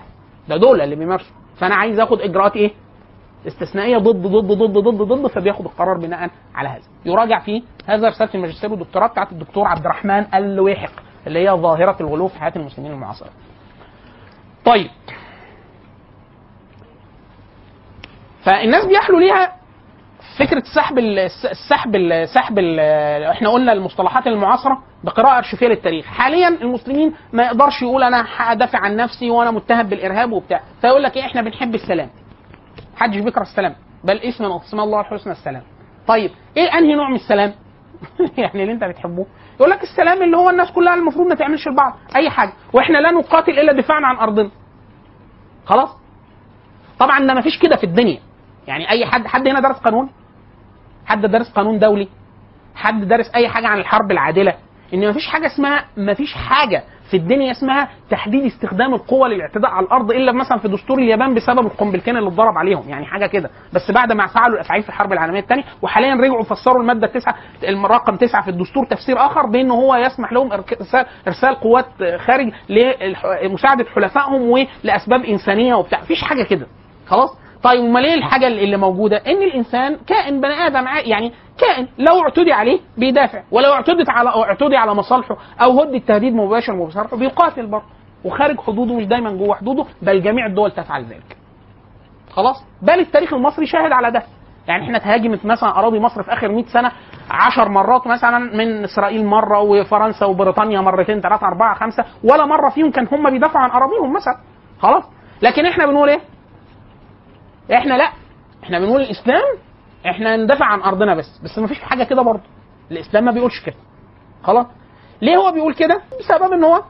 ده دول اللي بيمارسوا. فأنا عايز آخد إجراءات إيه؟ استثنائية ضد ضد ضد ضد ضد فبياخد القرار بناء على هذا. يراجع فيه هذا رسالة الماجستير والدكتوراه بتاعت الدكتور عبد الرحمن اللويحق اللي هي ظاهرة الغلو في حياة المسلمين المعاصرة. طيب. فالناس بيحلوا ليها فكرة سحب ال- السحب ال- سحب إحنا قلنا المصطلحات المعاصرة بقراءة ارشيفيه للتاريخ. حاليا المسلمين ما يقدرش يقول أنا هدافع عن نفسي وأنا متهم بالإرهاب وبتاع. فيقول لك إيه إحنا بنحب السلام. محدش بيكره السلام. بل اسم من اسماء الله الحسنى السلام. طيب إيه أنهي نوع من السلام؟ <laughs> يعني اللي أنت بتحبه. يقول لك السلام اللي هو الناس كلها المفروض ما تعملش لبعض أي حاجة. وإحنا لا نقاتل إلا دفاعا عن أرضنا. خلاص؟ طبعا ده ما فيش كده في الدنيا. يعني أي حد حد هنا درس قانون؟ حد درس قانون دولي حد درس أي حاجة عن الحرب العادلة إن مفيش حاجة اسمها مفيش حاجة في الدنيا اسمها تحديد استخدام القوة للاعتداء على الأرض إلا مثلا في دستور اليابان بسبب القنبلتين اللي اتضرب عليهم يعني حاجة كده. بس بعد ما فعلوا الإفعال في الحرب العالمية الثانية وحاليا رجعوا فسروا المادة التسعه رقم تسعة في الدستور تفسير آخر بأنه هو يسمح لهم ارسال قوات خارج لمساعدة حلفائهم ولأسباب إنسانية وبتاع. مفيش حاجة كده. خلاص؟ طيب أمال إيه الحاجة اللي موجودة؟ إن الإنسان كائن بني آدم يعني كائن لو اعتدي عليه بيدافع ولو اعتدت على اعتدي على مصالحه أو هد التهديد مباشر مباشر بيقاتل برضه وخارج حدوده مش دايما جوه حدوده بل جميع الدول تفعل ذلك. خلاص؟ بل التاريخ المصري شاهد على ده. يعني إحنا تهاجمت مثلا أراضي مصر في آخر 100 سنة 10 مرات مثلا من إسرائيل مرة وفرنسا وبريطانيا مرتين ثلاثة أربعة خمسة ولا مرة فيهم كان هم بيدافعوا عن أراضيهم مثلا. خلاص؟ لكن إحنا بنقول إيه؟ إحنا لا إحنا بنقول الإسلام إحنا ندافع عن أرضنا بس بس ما فيش حاجة كده برضه. الإسلام ما بيقولش كده. خلاص؟ ليه هو بيقول كده؟ بسبب إن هو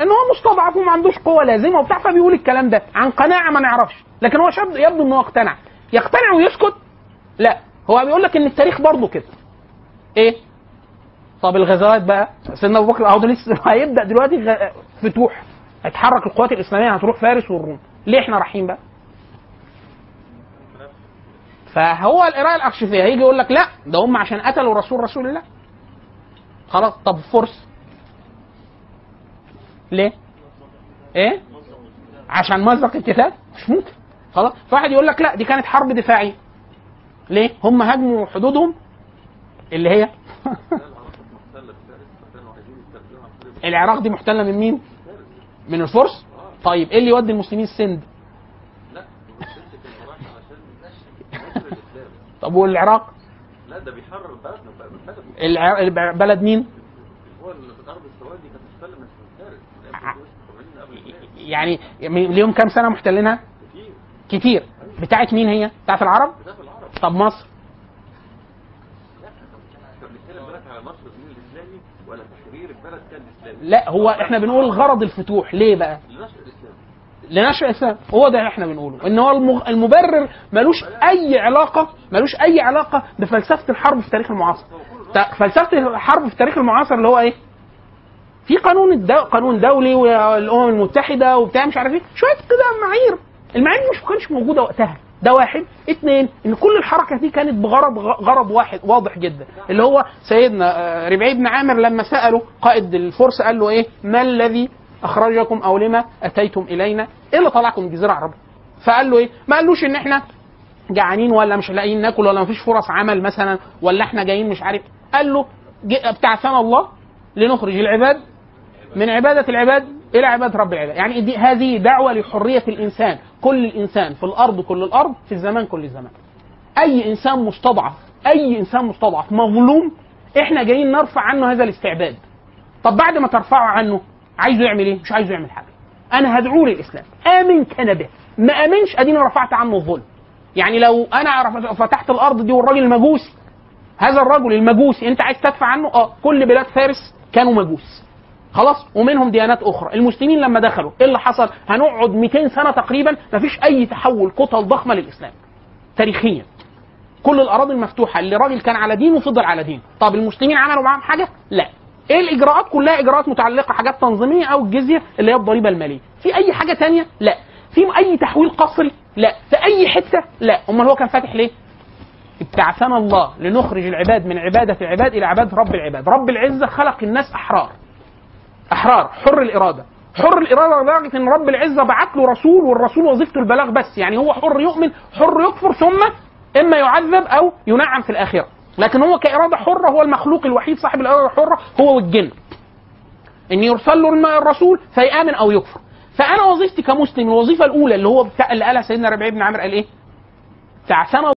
إن هو مستضعف وما عندوش قوة لازمة وبتاع فبيقول الكلام ده عن قناعة ما نعرفش. لكن هو شاب يبدو إن هو اقتنع. يقتنع ويسكت؟ لا. هو بيقول لك إن التاريخ برضه كده. إيه؟ طب الغزوات بقى؟ سيدنا أبو بكر أهو لسه <laughs> هيبدأ دلوقتي فتوح. هتحرك القوات الإسلامية هتروح فارس والروم. ليه إحنا رايحين بقى؟ فهو القراءة الأرشيفية هيجي يقول لك لا ده هم عشان قتلوا رسول رسول الله خلاص طب فرس ليه؟ إيه؟ عشان مزق الكتاب مش ممكن خلاص فواحد يقول لك لا دي كانت حرب دفاعية ليه؟ هم هاجموا حدودهم اللي هي <laughs> العراق دي محتلة من مين؟ من الفرس؟ طيب إيه اللي يودي المسلمين السند؟ طب والعراق؟ لا ده بيحرر بلدنا بلد بلد مين؟ هو الأرض السوادي كانت محتله من فارس من ع- 1980 قبل الإسلام. يعني ليهم كام سنة محتلينها؟ كتير كتير بتاعت مين هي؟ بتاعت العرب؟ في العرب طب مصر؟ لا هو إحنا بنقول غرض الفتوح ليه بقى؟ لنشر الاسلام هو ده اللي إحنا بنقوله. إن هو المبرر ملوش أي علاقة ملوش أي علاقة بفلسفة الحرب في التاريخ المعاصر. فلسفة الحرب في التاريخ المعاصر اللي هو إيه؟ في قانون الدو... قانون دولي والأمم المتحدة وبتاع مش عارف إيه. شوية كده معايير. المعايير مش كانتش موجودة وقتها. ده واحد. اثنين إن كل الحركة دي كانت بغرض غرض واحد واضح جدا. اللي هو سيدنا آه، ربعي بن عامر لما سأله قائد الفرس قال له إيه؟ ما الذي أخرجكم أو لما أتيتم إلينا؟ إيه اللي طلعكم الجزيرة العربيه فقال له إيه؟ ما قالوش إن إحنا جعانين ولا مش لاقيين ناكل ولا مفيش فرص عمل مثلا ولا إحنا جايين مش عارف. قال له ابتعثنا الله لنخرج العباد من عبادة العباد إلى عبادة رب العباد. يعني دي هذه دعوة لحرية الإنسان. كل الإنسان في الأرض كل الأرض في الزمان كل الزمان. أي إنسان مستضعف أي إنسان مستضعف مظلوم إحنا جايين نرفع عنه هذا الاستعباد. طب بعد ما ترفعه عنه عايزه يعمل إيه؟ مش عايزه يعمل حاجة. أنا هدعوه للإسلام. آمن كان به ما آمنش أديني رفعت عنه الظلم. يعني لو رف- فتحت الأرض دي والراجل المجوسي هذا الرجل المجوسي أنت عايز تدفع عنه أه كل بلاد فارس كانوا مجوس. خلاص؟ ومنهم ديانات أخرى. المسلمين لما دخلوا إيه اللي حصل؟ هنقعد 200 سنة تقريبا مفيش أي تحول كتل ضخمة للإسلام. تاريخيا. كل الأراضي المفتوحة اللي راجل كان على دين وفضل على دين. طب المسلمين عملوا معاهم حاجة؟ لا. إيه الاجراءات؟ كلها اجراءات متعلقة حاجات تنظيمية أو الجزية اللي هي الضريبة المالية. في اي حاجة تانية؟ لا. في اي تحويل قسري لا. في اي حتة؟ لا. امال هو كان فاتح ليه؟ ابتعثنا الله لنخرج العباد من عبادة العباد إلى عبادة رب العباد. رب العزة خلق الناس أحرار. أحرار. حر الإرادة. حر الإرادة لدرجة إن رب العزة بعت له رسول والرسول وظيفته البلاغ بس. يعني هو حر يؤمن حر يكفر ثم إما يعذب أو ينعم في الآخرة. لكن هو كإرادة حرة هو المخلوق الوحيد صاحب الإرادة الحرة هو والجن إن يرسل له الرسول فيآمن أو يكفر فأنا وظيفتي كمسلم الوظيفة الأولى اللي هو بتاع اللي قالها سيدنا ربيع بن عامر قال إيه؟ تعثنا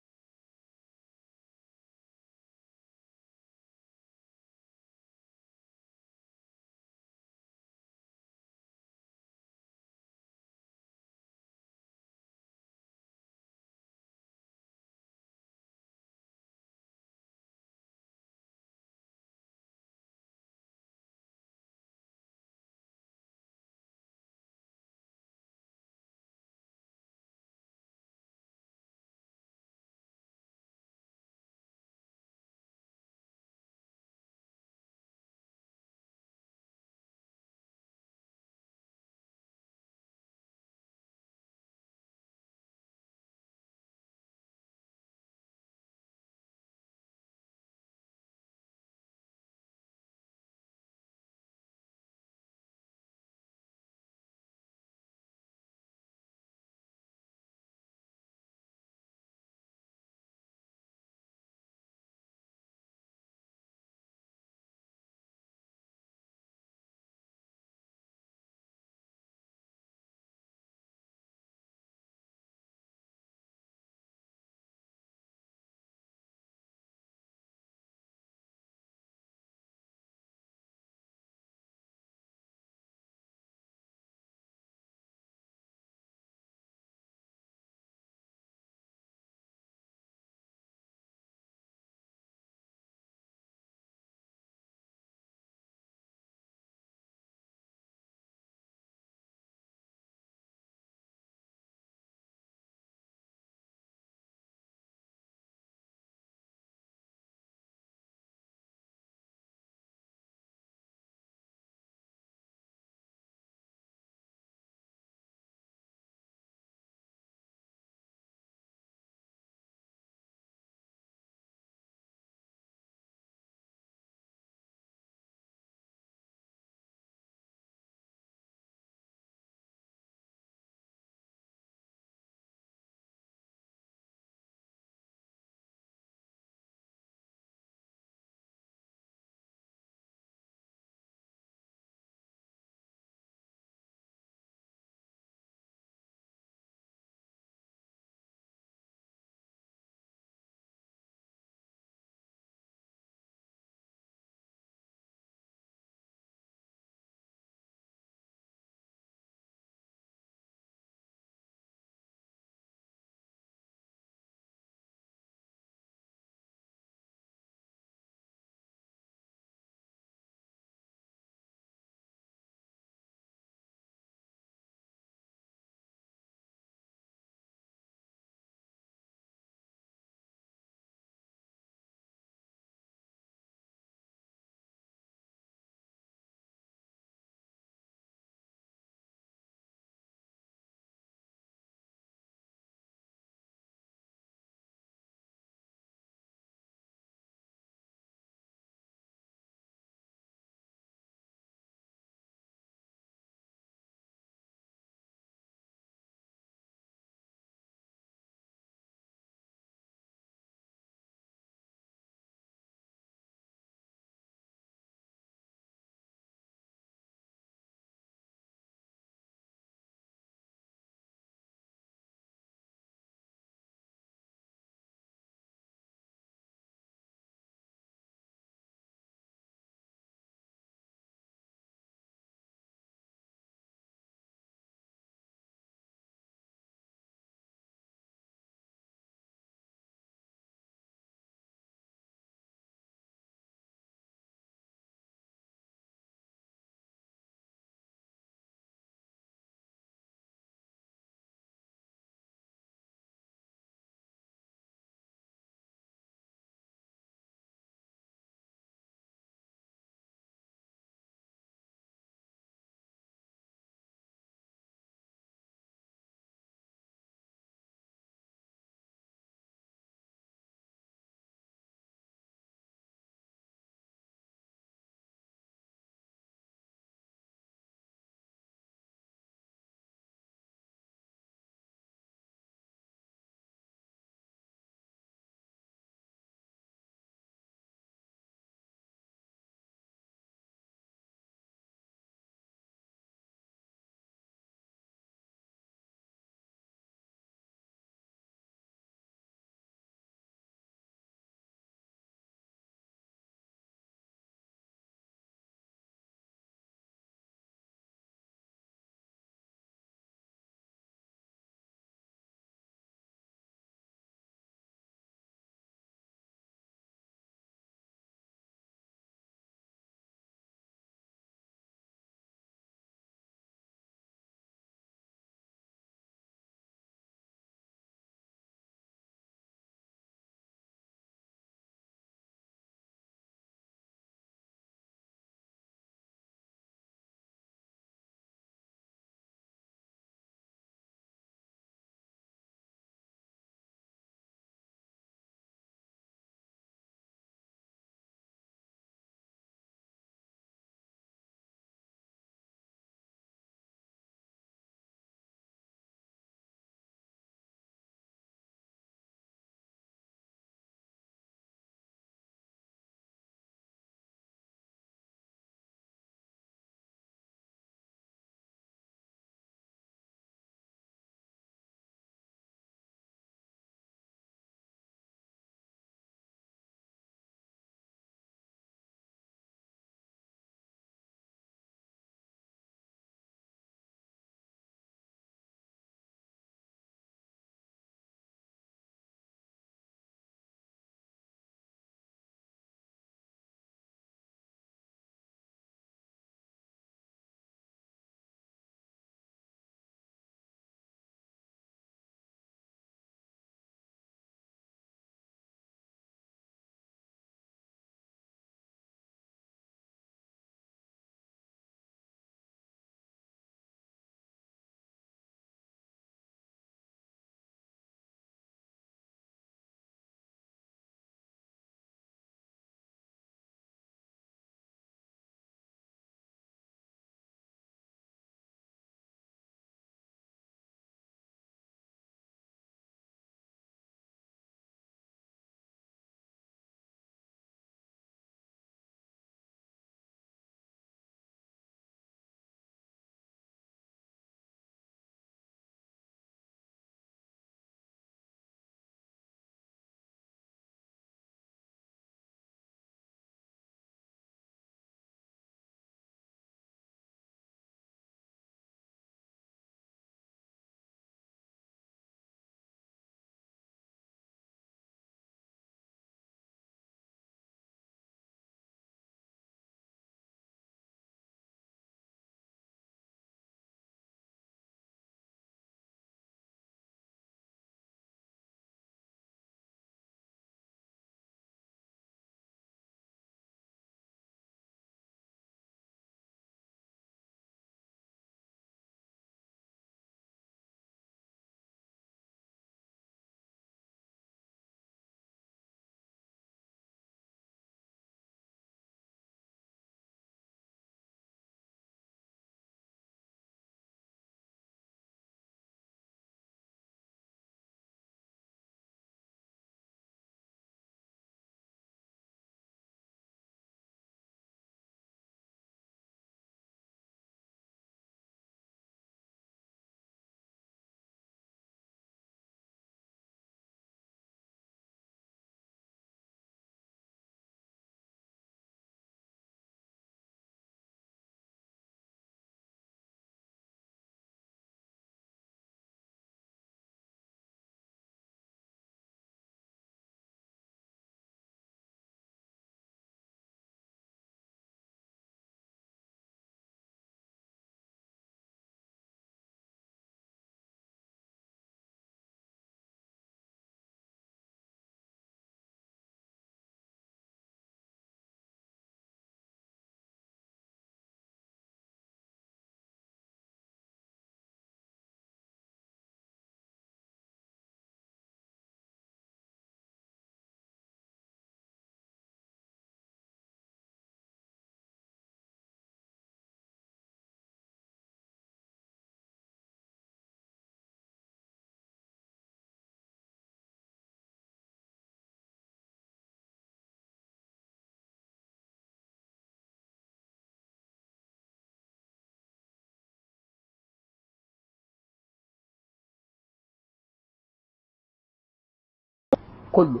كله.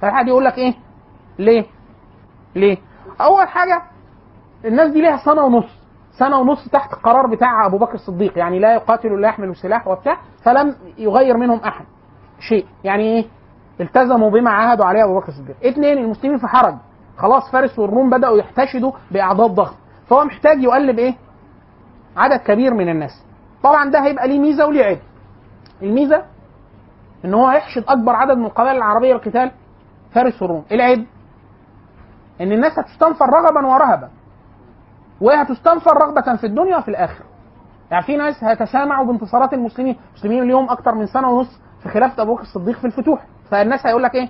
فالحد يقول لك إيه؟ ليه؟ ليه؟ أول حاجة الناس دي ليها سنة ونص. سنة ونص تحت القرار بتاع أبو بكر الصديق. يعني لا يقاتل ولا يحمل سلاح وبتاع فلم يغير منهم أحد. شيء. يعني إيه؟ التزموا بما عاهدوا عليه أبو بكر الصديق. اثنين المسلمين في حرج. خلاص فارس والروم بدأوا يحتشدوا باعداد ضخمه فهو محتاج يقلب إيه؟ عدد كبير من الناس. طبعا ده هيبقى ليه ميزة وليه عيب. الميزة إن هو هيحشد أكبر عدد من القبائل العربية للقتال فارس والروم. العيب إن الناس هتستنفر رغبا ورهبا وهي هتستنفر رغبة في الدنيا وفي الآخرة. يعني في ناس هيتسامعوا بانتصارات المسلمين المسلمين اليوم أكتر من سنة ونص في خلافة أبو بكر الصديق في الفتوح. فالناس هيقول لك إيه؟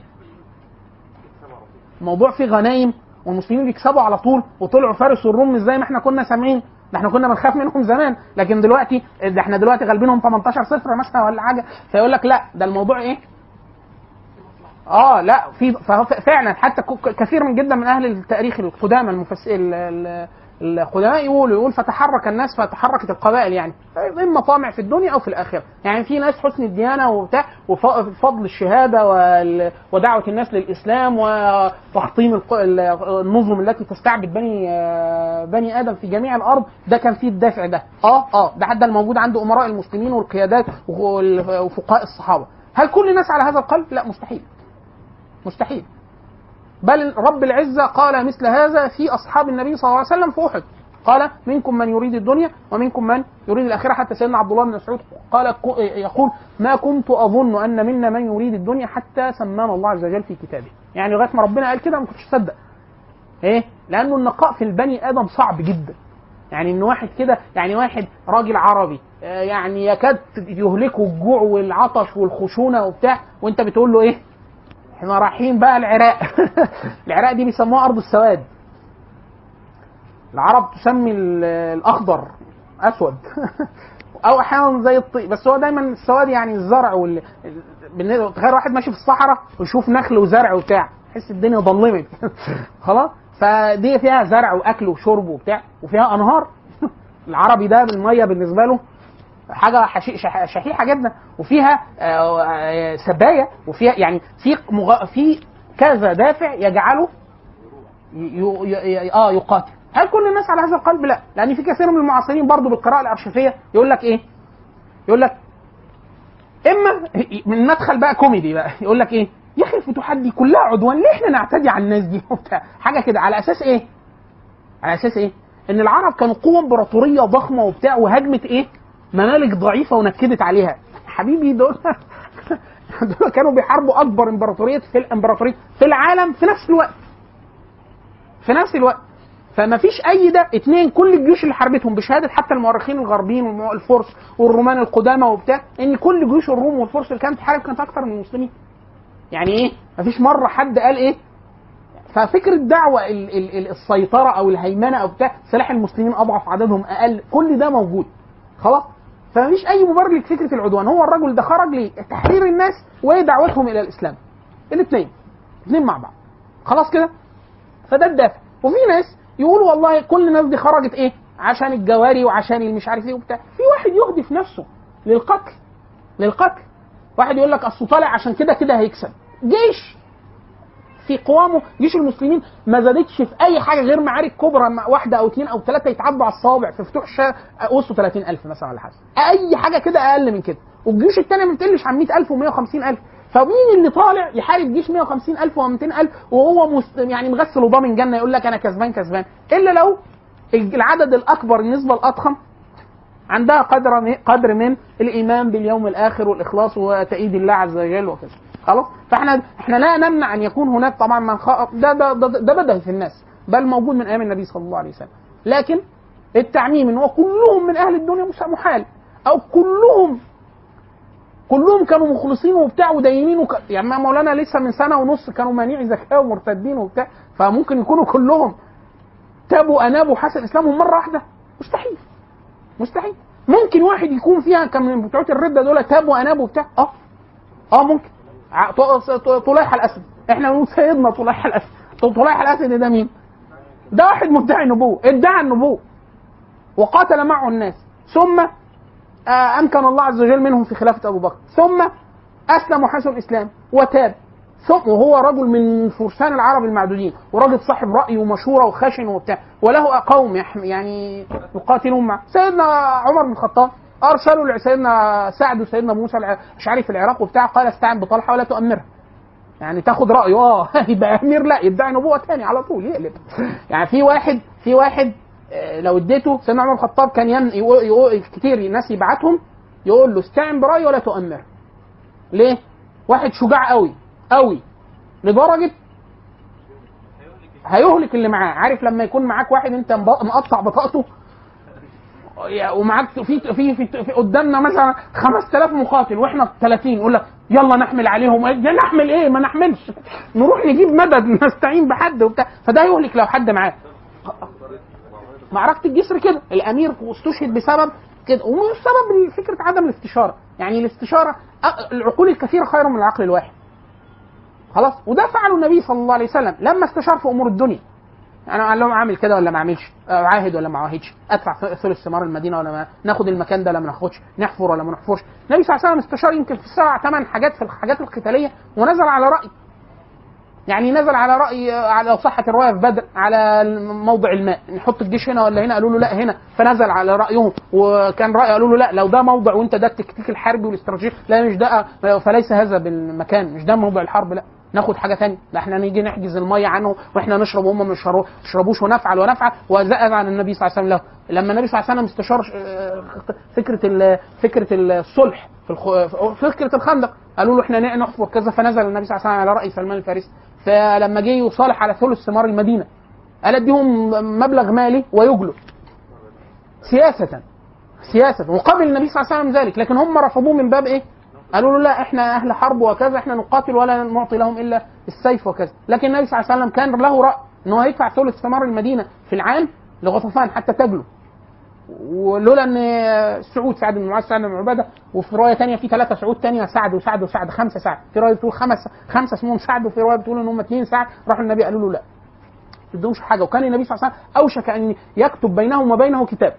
الموضوع فيه غنايم والمسلمين بيكسبوا على طول وطلعوا فارس والروم مش زي ما إحنا كنا سامعين. ده إحنا كنا بنخاف منهم زمان لكن دلوقتي ده إحنا دلوقتي غالبينهم 18 صفر مثلا ولا حاجة فيقول لك لا ده الموضوع إيه؟ آه لا في فعلا حتى كثير من جدا من أهل التاريخ القدامى المفس... ال- ال- القدماء يقولوا يقول فتحرك الناس فتحركت القبائل يعني. اما طامع في الدنيا أو في الآخرة. يعني في ناس حسن الديانة وبتاع وفضل الشهادة ودعوة الناس للإسلام وتحطيم النظم التي تستعبد بني بني آدم في جميع الأرض ده كان فيه الدافع ده. آه آه ده حتى الموجود عند أمراء المسلمين والقيادات وال- وفقهاء الصحابة. هل كل الناس على هذا القلب؟ لا مستحيل. مستحيل. بل رب العزة قال مثل هذا في أصحاب النبي صلى الله عليه وسلم في أحد. قال منكم من يريد الدنيا ومنكم من يريد الآخرة. حتى سيدنا عبد الله بن مسعود قال يقول ما كنت أظن أن منا من يريد الدنيا حتى سمانا الله عز وجل في كتابه. يعني لغاية ما ربنا قال كده ما كنتش أصدق. إيه؟ لأنه النقاء في البني آدم صعب جدا. يعني إن واحد كده يعني واحد راجل عربي آه، يعني يكاد يهلكه الجوع والعطش والخشونة وبتاع وأنت بتقول له إيه؟ إحنا رايحين بقى العراق. <laughs> العراق دي بيسموها أرض السواد. العرب تسمي ال- الأخضر أسود. <laughs> أو أحيانا زي الطين بس هو دايما السواد يعني الزرع وال تخيل واحد ماشي في الصحراء ويشوف نخل وزرع وبتاع. يحس الدنيا ظلمت <laughs> خلاص؟ فدي فيها زرع وأكل وشرب وبتاع. وفيها أنهار. العربي ده الميه بالنسبة له حاجة شحيحة جدا وفيها آه، آه، سباية وفيها يعني في مغ... في كذا دافع يجعله. آه يقاتل. هل كل الناس على هذا القلب؟ لا. لأن في كثير من المعاصرين برضه بالقراءة الارشيفيه يقول لك إيه؟ يقول لك إما من مدخل بقى كوميدي بقى يقول لك إيه؟ يا أخي الفتوحات دي كلها عدوان ليه إحنا نعتدي على الناس دي؟ وبتاع. حاجة كده. على أساس إيه؟ على أساس إيه؟ إن العرب كانوا قوة إمبراطورية ضخمة وبتاع وهاجمت إيه؟ ممالك ضعيفة ونكدت عليها. حبيبي دول <laughs> دول كانوا بيحاربوا أكبر إمبراطورية في الامبراطوريه في العالم في نفس الوقت. في نفس الوقت. فما فيش أي ده اتنين كل الجيوش اللي حاربتهم بشهادة حتى المؤرخين الغربيين والفرس والرومان القدامى وبتاع إن كل جيوش الروم والفرس اللي كانت تحارب كانت أكتر من المسلمين. يعني إيه؟ مفيش مرة حد قال إيه؟ ففكرة دعوة ال- ال- ال- السيطرة أو الهيمنة أو بتاع سلاح المسلمين أضعف عددهم أقل كل ده موجود. خلاص؟ فمفيش أي مبرر لفكرة العدوان. هو الرجل ده خرج لتحرير الناس ودعوتهم إلى الإسلام. الاثنين. الاثنين مع بعض. خلاص كده؟ فده الدافع. وفي ناس يقولوا والله كل الناس دي خرجت إيه؟ عشان الجواري وعشان اللي مش عارف إيه وبتاع. في واحد يهدف نفسه للقتل. للقتل. واحد يقول لك اصله طالع عشان كده كده هيكسب. جيش. في قوامه جيش المسلمين ما زادتش في أي حاجة غير معارك كبرى واحدة أو اثنين أو ثلاثة يتعدوا على الصوابع في فتوح الشارع وصلوا 30000 مثلا ولا حاجة. أي حاجة كده أقل من كده. والجيوش الثانية ما بتقلش عن 100000 و150000 فمين اللي طالع يحارب جيش 150000 و200000 وهو مس... يعني مغسل وضامن جنة يقول لك أنا كسبان كسبان؟ إلا لو العدد الأكبر النسبة الأضخم عندها قدر قدر من الإيمان باليوم الآخر والإخلاص وتأييد الله عز وجل وكذا. خلاص؟ فاحنا إحنا لا نمنع أن يكون هناك طبعا من خ... ده ده ده, ده في الناس بل موجود من أيام النبي صلى الله عليه وسلم. لكن التعميم إن هو كلهم من أهل الدنيا مش محال أو كلهم كلهم كانوا مخلصين وبتاع ودينين وك... يعني مولانا لسه من سنة ونص كانوا مانعي زكاة ومرتدين وبتاع فممكن يكونوا كلهم تابوا أنابوا حسن إسلامهم مرة واحدة. مستحيل. مستحيل. ممكن واحد يكون فيها كان من بتوع الردة دول تاب واناب وبتاع. آه. آه ممكن. طليحه الأسد. إحنا بنقول سيدنا طليحه الأسد. طب طليحه الأسد ده مين؟ ده واحد مدعي نبوه ادعى النبوة وقاتل معه الناس. ثم آه أمكن الله عز وجل منهم في خلافة أبو بكر. ثم أسلم وحسن الإسلام وتاب. ثم وهو رجل من فرسان العرب المعدودين وراجل صاحب رأي ومشوره وخشن وبتاع. وله قوم يعني يقاتلون معه. سيدنا عمر بن الخطاب أرسلوا لسيدنا سعد وسيدنا موسى الاشعري في العراق وبتاع قال استعن بطلحة ولا تؤمرها. يعني تاخد رايه آه <laughs> يبقى أمير لا يدعي نبوة تاني على طول يقلب. يعني في واحد في واحد آه، لو اديته سيدنا عمر الخطاب كان ين... كتير الناس يبعتهم يقول له استعن برايي ولا تؤمر. ليه؟ واحد شجاع قوي قوي. لدرجة هيهلك اللي معاه. عارف لما يكون معاك واحد انت مقطع بطاقته ومعاك في في في, قدامنا مثلا 5000 مقاتل وإحنا 30 يقول لك يلا نحمل عليهم. يا نحمل إيه؟ ما نحملش. نروح نجيب مدد <laughs> نستعين بحد وبتاع. فده يهلك لو حد معاه. معركة الجسر كده. الأمير استشهد بسبب كده. ومش سبب فكره عدم الاستشارة. يعني الاستشارة العقول الكثيرة خير من العقل الواحد. خلاص؟ وده فعله النبي صلى الله عليه وسلم لما استشار في أمور الدنيا. يعني قال لهم أعمل كده ولا ما أعملش؟ أعاهد ولا ما أعاهدش؟ أدفع ثلث ثمار المدينة ولا ما؟ ناخد المكان ده ولا ما ناخدش نحفر ولا ما نحفرش. النبي صلى الله عليه وسلم استشار يمكن في سبع ثمان حاجات في الحاجات القتالية ونزل على رأي. يعني نزل على رأي على صحت الرواية في بدر على موضع الماء. نحط الجيش هنا ولا هنا؟ قالوا له لا هنا. فنزل على رأيهم وكان رأي قالوا له لا لو ده موضع وانت ده التكتيك الحربي والاستراتيجي لا مش ده فليس هذا بالمكان مش ده موضع الحرب لا. ناخد حاجة ثانية لا إحنا نيجي نحجز المية عنه وإحنا نشرب وهم ما يشربوش ونفعل ونفعل وزاد عن النبي صلى الله عليه وسلم لما النبي صلى الله عليه وسلم استشار آه، فكرة فكرة الصلح في فكرة الخندق. قالوا له إحنا نحفر كذا فنزل النبي صلى الله عليه وسلم على رأي سلمان الفارسي. فلما جه يصالح على ثلث ثمار المدينة قال اديهم مبلغ مالي ويجلو. سياسة سياسة. وقبل النبي صلى الله عليه وسلم ذلك لكن هم رفضوه من باب إيه؟ قالوا له لا إحنا أهل حرب وكذا إحنا نقاتل ولا نعطي لهم إلا السيف وكذا. لكن النبي صلى الله عليه وسلم كان له رأي ان هو يدفع ثلث ثمار المدينة في العام لغطفان حتى تجلو ولولا إن سعود سعد بن معاذ سعد بن عبادة وفي رواية ثانية في ثلاثة سعود ثانية سعد وسعد وسعد خمسة سعد. في رواية بتقول خمس خمسة اسمهم سعد وفي رواية بتقول إن هم اثنين سعد. راحوا النبي قالوا له لا. ما تدومش حاجة. وكان النبي صلى الله عليه وسلم أوشك أن يكتب بينهم وبينه كتاب.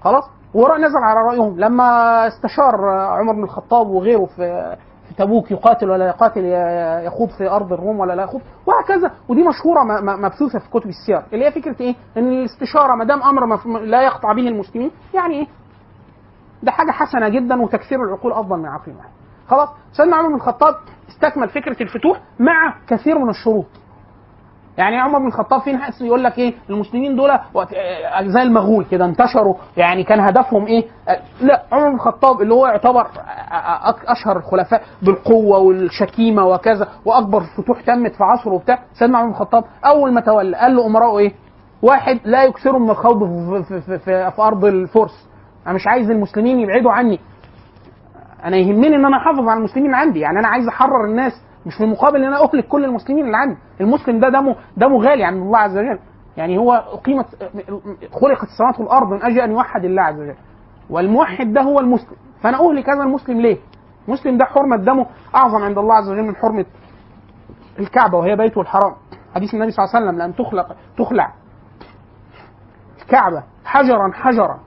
خلاص؟ وراء نزل على رأيهم لما استشار عمر بن الخطاب وغيره في في تبوك يقاتل ولا يقاتل يخوض في أرض الروم ولا لا يخوض وهكذا ودي مشهورة مبثوثة في كتب السير اللي هي فكرة إيه؟ إن الاستشارة ما دام أمر لا يقطع به المسلمين يعني إيه؟ ده حاجة حسنة جدا وتكسير العقول أفضل من عقل. خلاص سيدنا عمر بن الخطاب استكمل فكرة الفتوح مع كثير من الشروط. يعني عمر بن الخطاب في ناس يقول لك إيه المسلمين دول آه، زي المغول كده انتشروا يعني كان هدفهم إيه؟ آه، لا عمر بن الخطاب اللي هو يعتبر آه، أشهر الخلفاء بالقوة والشكيمه وكذا وأكبر فتوح تمت في عصره وبتاع سيدنا عمر بن الخطاب أول ما تولى قال له امراؤه إيه؟ واحد لا يكثروا من الخوض في, في, في, في, في أرض الفرس أنا مش عايز المسلمين يبعدوا عني أنا يهمني إن أنا أحافظ على المسلمين عندي يعني أنا عايز أحرر الناس مش في المقابل ان أنا اهلك كل المسلمين اللي عندي المسلم ده دمه دمه غالي عند الله عز وجل. يعني هو اقيمت خلقت السماوات والأرض من أجل أن يوحد الله عز وجل. والموحد ده هو المسلم. فأنا أهلك هذا المسلم ليه؟ المسلم ده حرمة دمه أعظم عند الله عز وجل من حرمة الكعبة وهي بيته الحرام. حديث النبي صلى الله عليه وسلم لأن تخلق تخلع الكعبة حجرا حجرا.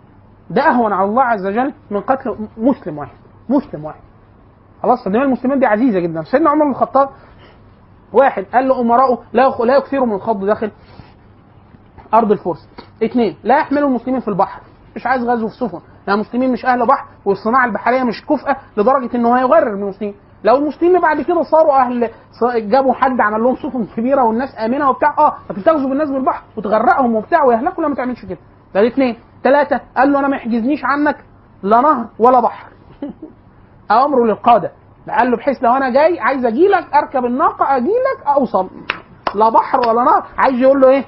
ده أهون على الله عز وجل من قتل مسلم واحد. مسلم واحد. خلاص دماء المسلمين دي عزيزة جدا. سيدنا عمر بن الخطاب واحد قال له امراؤه لا لا يكثروا من الخوض داخل أرض الفرس. اثنين لا يحملوا المسلمين في البحر. مش عايز غزو في سفن. لا المسلمين مش أهل بحر والصناعة البحرية مش كفءه لدرجة ان هو هيغرر من المسلمين. لو المسلمين بعد كده صاروا أهل جابوا حد عمل لهم سفن كبيرة والناس آمنة وبتاع آه لكن تغزو بالناس بالبحر وتغرقهم وبتاع ويهلكوا لا ما تعملش كده. ده اثنين ثلاثة قال له أنا ما يحجزنيش عنك لا نهر ولا بحر. <laughs> امره للقادة. قال له بحيث لو أنا جاي عايز أجي لك أركب الناقة أجي لك أوصل. لا بحر ولا نهر. عايز يقول له إيه؟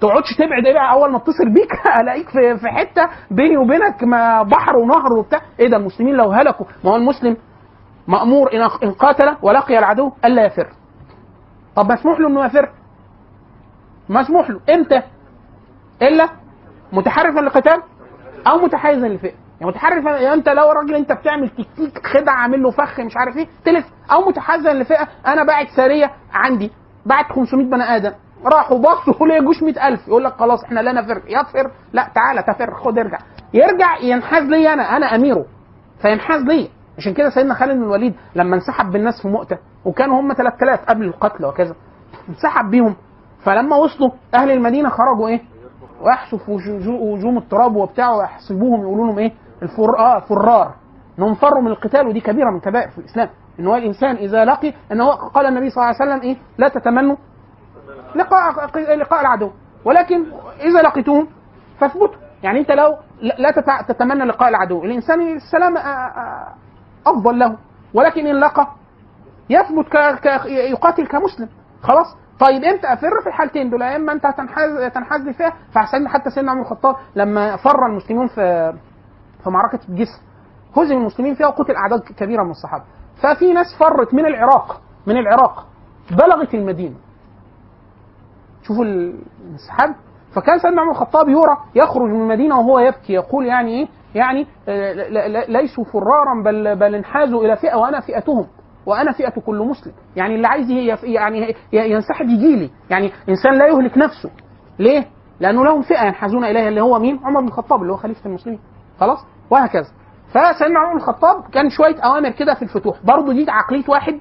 تقعدش تبعد ابعد أول ما اتصل بيك <laughs> ألاقيك في في حتة بيني وبينك ما بحر ونهر وبتاع. إيه ده المسلمين لو هلكوا؟ ما هو المسلم مأمور إن قاتل ولقي العدو ألا يفر. طب مسموح له إنه يفر؟ مسموح له. إمتى؟ إلا متحرفا للقتال أو متحيزا لفئه يعني متحرفا يعني انت لو راجل انت بتعمل تكتيك خدع عامل له فخ مش عارف إيه تلف. أو متحيزا لفئة أنا باعت ساريه عندي باعت 500 بني آدم. راحوا بصوا <laughs> ليه جوش 100000 يقول لك خلاص إحنا لا نفر. يطفر لا تعالى تفر. خد ارجع. يرجع ينحاز لي أنا. أنا أميره. فينحاز لي. عشان كده سيدنا خالد بن الوليد لما انسحب بالناس في مؤتة وكانوا هم 3000 قبل القتل وكذا انسحب بيهم. فلما وصلوا أهل المدينة خرجوا إيه؟ ويحسوا في وجو- وجوم التراب وبتاع ويحسبوهم يقولوا لهم إيه؟ الفر آه فرار. إنهم فروا من القتال ودي كبيرة من كبائر في الإسلام. إن هو الإنسان إذا لقي إن هو قال النبي صلى الله عليه وسلم إيه؟ لا تتمنوا لقاء لقاء العدو. ولكن إذا لقيتوهم فاثبتوا. يعني أنت لو لا تتمنى لقاء العدو. الإنسان السلام آه، آه، أفضل له. ولكن إن لقى يثبت. يقاتل كمسلم. خلاص؟ طيب إمتى أفر في الحالتين دول. يا إما أنت هتنحاز تنحاز فيها فحسن حتى سيدنا عمر الخطاب لما فر المسلمون في في معركة الجسر. هزم المسلمين فيها وقتل أعداد كبيرة من الصحابة. ففي ناس فرت من العراق من العراق بلغت المدينة. شوفوا الانسحاب فكان سيدنا عمر الخطاب يرى يخرج من المدينة وهو يبكي يقول يعني إيه؟ يعني آه، ليسوا فرارا بل بل انحازوا إلى فئة وأنا فئتهم. وأنا فئة كل مسلم. يعني اللي عايز يعني ينسحب يجي لي. يعني إنسان لا يهلك نفسه. ليه؟ لأنه لهم فئة ينحازون إليها اللي هو مين؟ عمر بن الخطاب اللي هو خليفة المسلمين. خلاص؟ وهكذا. فسيدنا عمر بن الخطاب كان شوية أوامر كده في الفتوح. برضه دي عقلية واحد.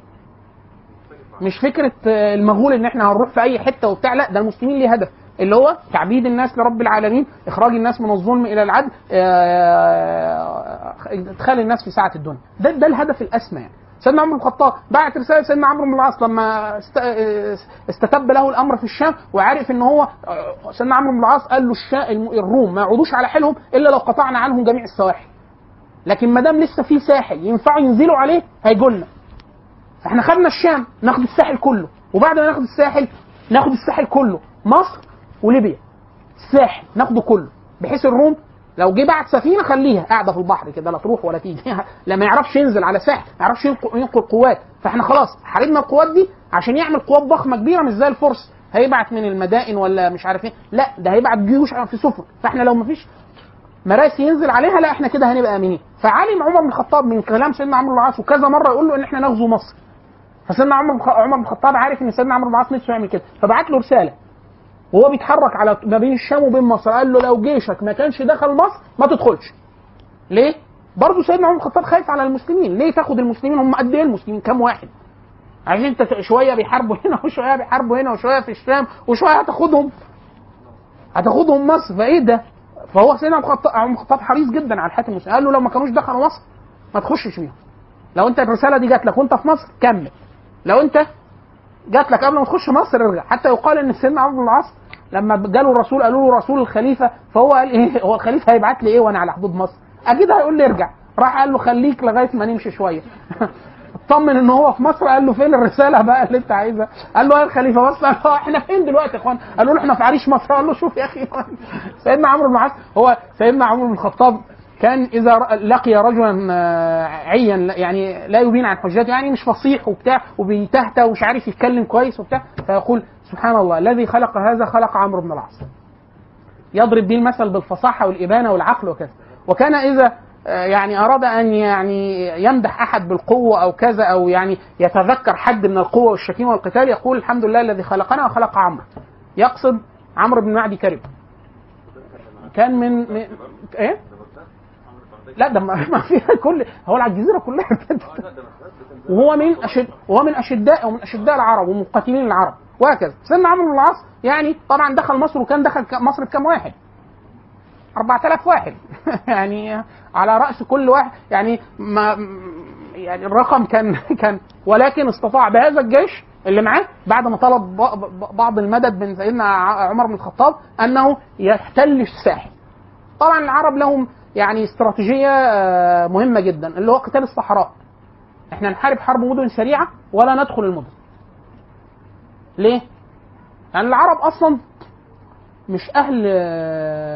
مش فكرة آه، المغول إن إحنا هنروح في أي حتة وبتاع. لا ده المسلمين ليه هدف. اللي هو تعبيد الناس لرب العالمين إخراج الناس من الظلم إلى العدل آه، إدخال الناس في ساعة الدنيا. ده ده الهدف الأسمى يعني. سيدنا عمر بن الخطاب بعت رسالة سيدنا عمرو بن العاص لما آه، استتب له الأمر في الشام وعرف إن هو آه، سيدنا عمرو بن العاص قال له الروم ما يعودوش على حيلهم إلا لو قطعنا عنهم جميع السواحل. لكن ما دام لسه في ساحل ينفعوا ينزلوا عليه هيجولنا فاحنا خدنا الشام ناخد الساحل كله. وبعد ما ناخد الساحل ناخد الساحل كله. مصر وليبيا. الساحل ناخده كله. بحيث الروم لو جه بعت سفينة خليها قاعدة في البحر كده لا تروح ولا تيجي. <laughs> لا ما يعرفش ينزل على ساحل ما يعرفش ينقل قوات. فإحنا خلاص حاربنا القوات دي عشان يعمل قوات ضخمة كبيرة مش زي الفرس. هيبعت من المدائن ولا مش عارف إيه؟ لا ده هيبعت جيوش في سفن. فإحنا لو ما فيش مراسي ينزل عليها لا إحنا كده هنبقى آمنين. فعلم عمر بن الخطاب من كلام سيدنا عمرو بن العاص وكذا مرة يقول له إن إحنا نغزو مصر. فسيدنا عمر عمر بن الخطاب عارف إن سيدنا عمرو بن العاص نفسه يعمل كده. فبعت له رسالة. وهو بيتحرك على ما بين الشام وبين مصر. قال له لو جيشك ما كانش دخل مصر ما تدخلش. ليه؟ برضه سيدنا عمر بن الخطاب خايف على المسلمين. ليه تاخد المسلمين؟ هم قد إيه المسلمين؟ كام واحد؟ عايزين انت شوية بيحاربوا <laughs> هنا وشوية بيحاربوا هنا وشوية في الشام وشوية هتاخدهم. هتاخدهم مصر. فإيه ده؟ فهو سيدنا عمر الخطاب- حريص جدا على حياه المسلمين. قال له لو ما كانوش دخلوا مصر ما تخشش بيهم. لو أنت الرسالة دي جات لك وأنت في مصر كمل. لو أنت جات لك قبل ما تخش مصر ارجع. حتى يقال إن سيدنا عمرو بن العاص لما جاله الرسول قالوا له رسول الخليفة فهو قال إيه؟ هو الخليفة هيبعت لي إيه وأنا على حدود مصر؟ أكيد هيقول لي ارجع. راح قال له خليك لغاية ما نمشي شوية. <laughs> اطمن إن هو في مصر قال له فين الرسالة بقى اللي أنت عايزها؟ قال له يا الخليفة بص إحنا فين دلوقتي يا إخوان؟ قالوا له إحنا في عريش مصر. قال له شوف يا أخي سيدنا عمرو بن العاص هو سيدنا عمرو بن الخطاب كان إذا لقي رجلا آه، عيا يعني لا يبين عن حجته يعني مش فصيح وبتاع وبيتهته ومش عارف يتكلم كويس وبتاع فيقول سبحان الله الذي خلق هذا خلق عمرو بن العاص. يضرب به المثل بالفصاحة والإبانة والعقل وكذا. وكان إذا آه، يعني أراد أن يعني يمدح أحد بالقوة أو كذا أو يعني يتذكر حد من القوة والشتيمة والقتال يقول الحمد لله الذي خلقنا وخلق عمرو. يقصد عمرو بن معدي كرب كان من, من إيه؟ لا ده ما فيها كل هو على الجزيره كلها <laughs> وهو من اشد وهو من أشداء ومن أشداء العرب ومقاتلين العرب. وهكذا. سيدنا عمرو بن العاص يعني طبعا دخل مصر وكان دخل مصر بكام واحد؟ 4000 واحد. <laughs> يعني على رأس كل واحد. يعني ما يعني الرقم كان <laughs> كان ولكن استطاع بهذا الجيش اللي معاه بعد ما طلب بعض المدد من سيدنا عمر بن الخطاب أنه يحتل الساحل. طبعا العرب لهم يعني استراتيجية آه، مهمة جدا اللي هو قتال الصحراء. إحنا نحارب حرب مدن سريعة ولا ندخل المدن. ليه؟ لأن العرب أصلا مش أهل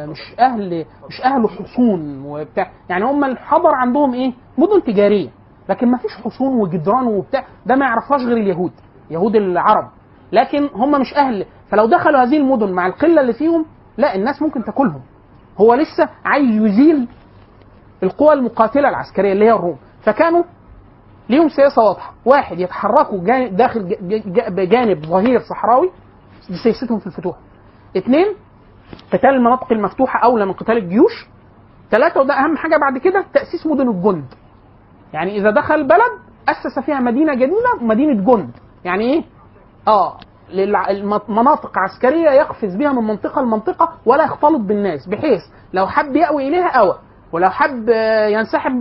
مش أهل مش أهل حصون وبتاع. يعني هم الحضر عندهم إيه؟ مدن تجارية لكن ما فيش حصون وجدران وبتاع. ده ما يعرفهاش غير اليهود يهود العرب. لكن هم مش أهل. فلو دخلوا هذه المدن مع القلة اللي فيهم لا الناس ممكن تاكلهم. هو لسه عايز يزيل القوى المقاتلة العسكرية اللي هي الروم. فكانوا ليهم سياسة واضحة. واحد يتحركوا داخل بجانب ظهير صحراوي دي سياستهم في الفتوح. اثنين قتال المناطق المفتوحة أولى من قتال الجيوش. ثلاثة وده أهم حاجة بعد كده تأسيس مدن الجند. يعني إذا دخل بلد أسس فيها مدينة جديدة مدينة جند. يعني إيه؟ آه. مناطق عسكرية يقفز بها من منطقة لمنطقة ولا يختلط بالناس بحيث لو حب يأوي إليها أوى ولو حب ينسحب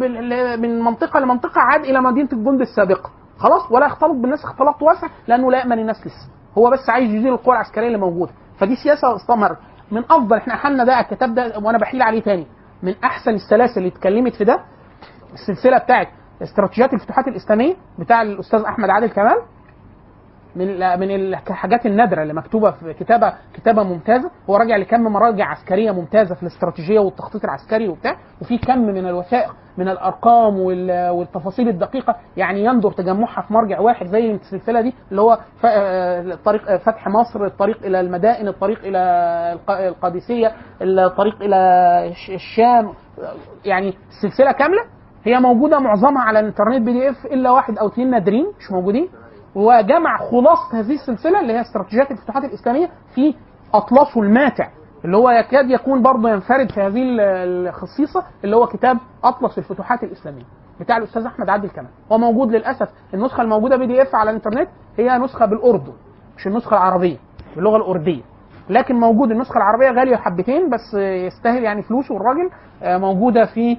من منطقة لمنطقة عاد إلى مدينة الجند السابقة. خلاص؟ ولا يختلط بالناس اختلاط واسع لأنه لا يأمن الناس لسه. هو بس عايز يزيل القوى العسكرية اللي موجودة. فدي سياسة استمرت. من أفضل إحنا إحنا ده الكتاب ده وأنا بحيل عليه تاني. من أحسن السلاسل اللي اتكلمت في ده السلسلة بتاعت استراتيجيات الفتوحات الإسلامية بتاع الأستاذ أحمد عادل كمال. من من الحاجات النادرة اللي مكتوبة في كتابة كتابة ممتازة. هو راجع لكم مراجع عسكرية ممتازة في الاستراتيجية والتخطيط العسكري وبتاع. وفي كم من الوثائق من الأرقام وال- والتفاصيل الدقيقة. يعني يندر تجمعها في مرجع واحد زي السلسلة دي اللي هو آه، فتح مصر الطريق إلى المدائن الطريق إلى الق- القادسية الطريق إلى الش- الشام. يعني سلسلة كاملة. هي موجودة معظمها على الإنترنت بي دي إف إلا واحد أو اثنين نادرين مش موجودين. وجمع خلاصة هذه السلسلة اللي هي استراتيجيات الفتوحات الإسلامية في أطلسه الماتع اللي هو يكاد يكون برضه ينفرد في هذه ال- الخصيصة اللي هو كتاب أطلس الفتوحات الإسلامية بتاع الأستاذ أحمد عادل كمان هو موجود للأسف النسخة الموجودة بي دي إف على الإنترنت هي نسخة بالأردن مش النسخة العربية باللغة الأردية. لكن موجود النسخة العربية غالية حبتين بس يستاهل يعني فلوسه الراجل آه، موجودة في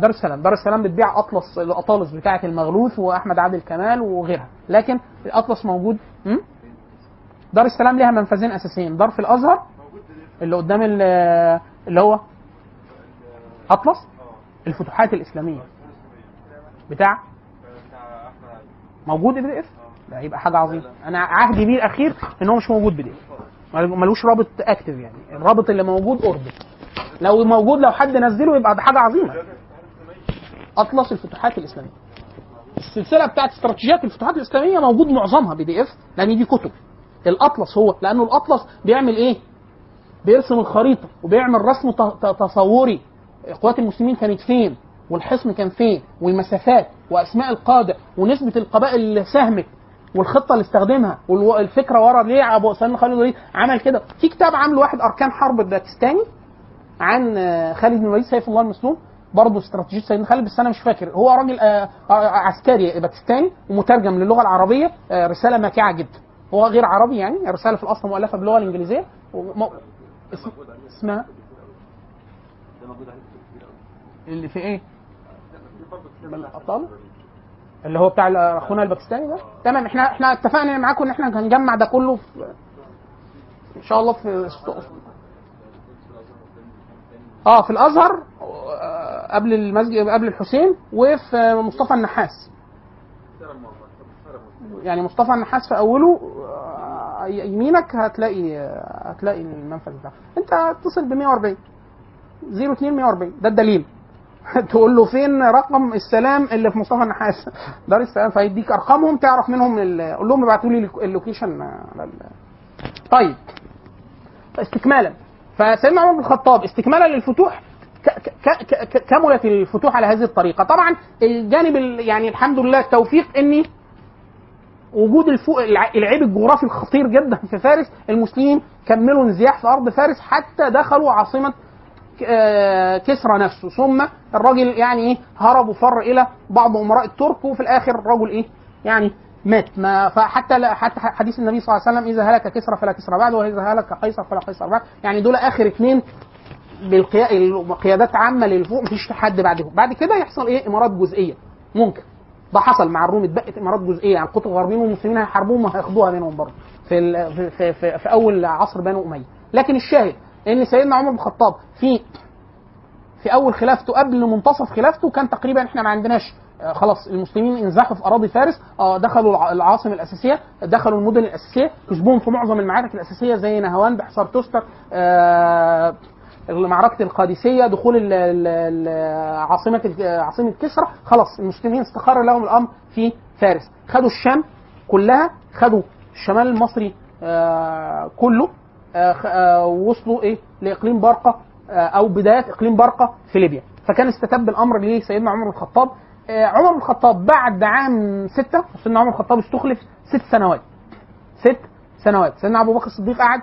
دار السلام دار السلام بتبيع أطلس الأطالس بتاعه المغلوث وأحمد عادل كمال وغيرها. لكن الأطلس موجود? دار السلام ليها منفذين أساسيين. دار في الأزهر اللي قدام ال- اللي هو أطلس الفتوحات الإسلامية. بتاع؟ موجود PDF؟ ده يبقى حاجة عظيمة. أنا عهدي بيه الأخير إن هو مش موجود PDF. ملوش رابط active يعني. الرابط اللي موجود expired. لو موجود لو حد نزله يبقى حاجة عظيمة. أطلس الفتوحات الإسلامية. السلسلة بتاعت استراتيجيات الفتوحات الإسلامية موجود معظمها PDF لأن دي كتب. الأطلس هو لأنه الأطلس بيعمل إيه؟ بيرسم الخريطة وبيعمل رسم تصوري. قوات المسلمين كانت فين؟ والحصن كان فين؟ والمسافات وأسماء القادة ونسبة القبائل اللي ساهمت والخطة اللي استخدمها والفكرة ورا ليه أبو سلمان خالد عمل كده؟ في كتاب عامله واحد أركان حرب الباكستاني عن آه، خالد بن الوليد سيف الله المسلول برضه استراتيجية سيدنا خالد بس أنا مش فاكر. هو راجل آه، آه، عسكري باكستاني ومترجم للغة العربية رسالة ماكعة جدا. هو غير عربي يعني رسالة في الأصل مؤلفة باللغة الإنجليزية. وم- اسم- اسمها؟ اللي في إيه؟ بالابطال اللي هو بتاع أخونا الباكستاني ده؟ تمام إحنا إحنا اتفقنا معاكم إن إحنا هنجمع ده كله في إن شاء الله في آه في الازهر آه، قبل المسجد قبل الحسين وفي مصطفى النحاس. يعني مصطفى النحاس في أوله آه، يمينك هتلاقي آه، هتلاقي المنفذ ده انت اتصل ب 140 02 140 ده الدليل. <laughs> تقول له فين رقم السلام اللي في مصطفى النحاس؟ <laughs> دار السلام. فيديك أرقامهم تعرف منهم قول لهم ابعتوا لي اللوكيشن ال- طيب. استكمالا. فسيدنا عمر بن الخطاب استكمالا للفتوح كملت الفتوح على هذه الطريقة. طبعا الجانب ال- يعني الحمد لله التوفيق اني وجود الفوق الع- العيب الجغرافي الخطير جدا في فارس المسلمين كملوا انزياح في أرض فارس حتى دخلوا عاصمة آه، كسرى نفسه. ثم الراجل يعني إيه هرب وفر إلى بعض أمراء الترك وفي الآخر الرجل إيه يعني مات. ما فحتى لا حتى حديث النبي صلى الله عليه وسلم إذا هلك كسرى فلا كسرى بعد وإذا هلك قيصر فلا قيصر بعد. يعني دول آخر اثنين بالقيادات عامة للفوق مفيش حد بعدهم. بعد كده يحصل إيه؟ إمارات جزئية. ممكن. ده حصل مع الروم اتبقت إمارات جزئية. يعني القطب الغربيين والمسلمين هيحاربوهم وهياخدوها منهم برضه. في, في, في, في, أول عصر بنو أمية. لكن الشاهد إن سيدنا عمر بن الخطاب في في أول خلافته قبل منتصف خلافته كان تقريبا إحنا ما عندناش خلاص المسلمين انزاحوا في أراضي فارس آه دخلوا الع- العاصمة الأساسية دخلوا المدن الأساسية كسبوهم في معظم المعارك الأساسية زي نهوان بحصار توستر آه معركة القادسية دخول عاصمة عاصمة كسرى. خلاص المسلمين استقر لهم الأمر في فارس. خدوا الشام كلها خدوا الشمال المصري آه كله آه آه وصلوا إيه؟ لإقليم برقه آه أو بداية إقليم برقه في ليبيا. فكان استتب الأمر لسيدنا عمر بن الخطاب آه عمر بن الخطاب بعد عام ستة سيدنا عمر الخطاب استخلف ست سنوات. ست سنوات. سيدنا أبو بكر الصديق قعد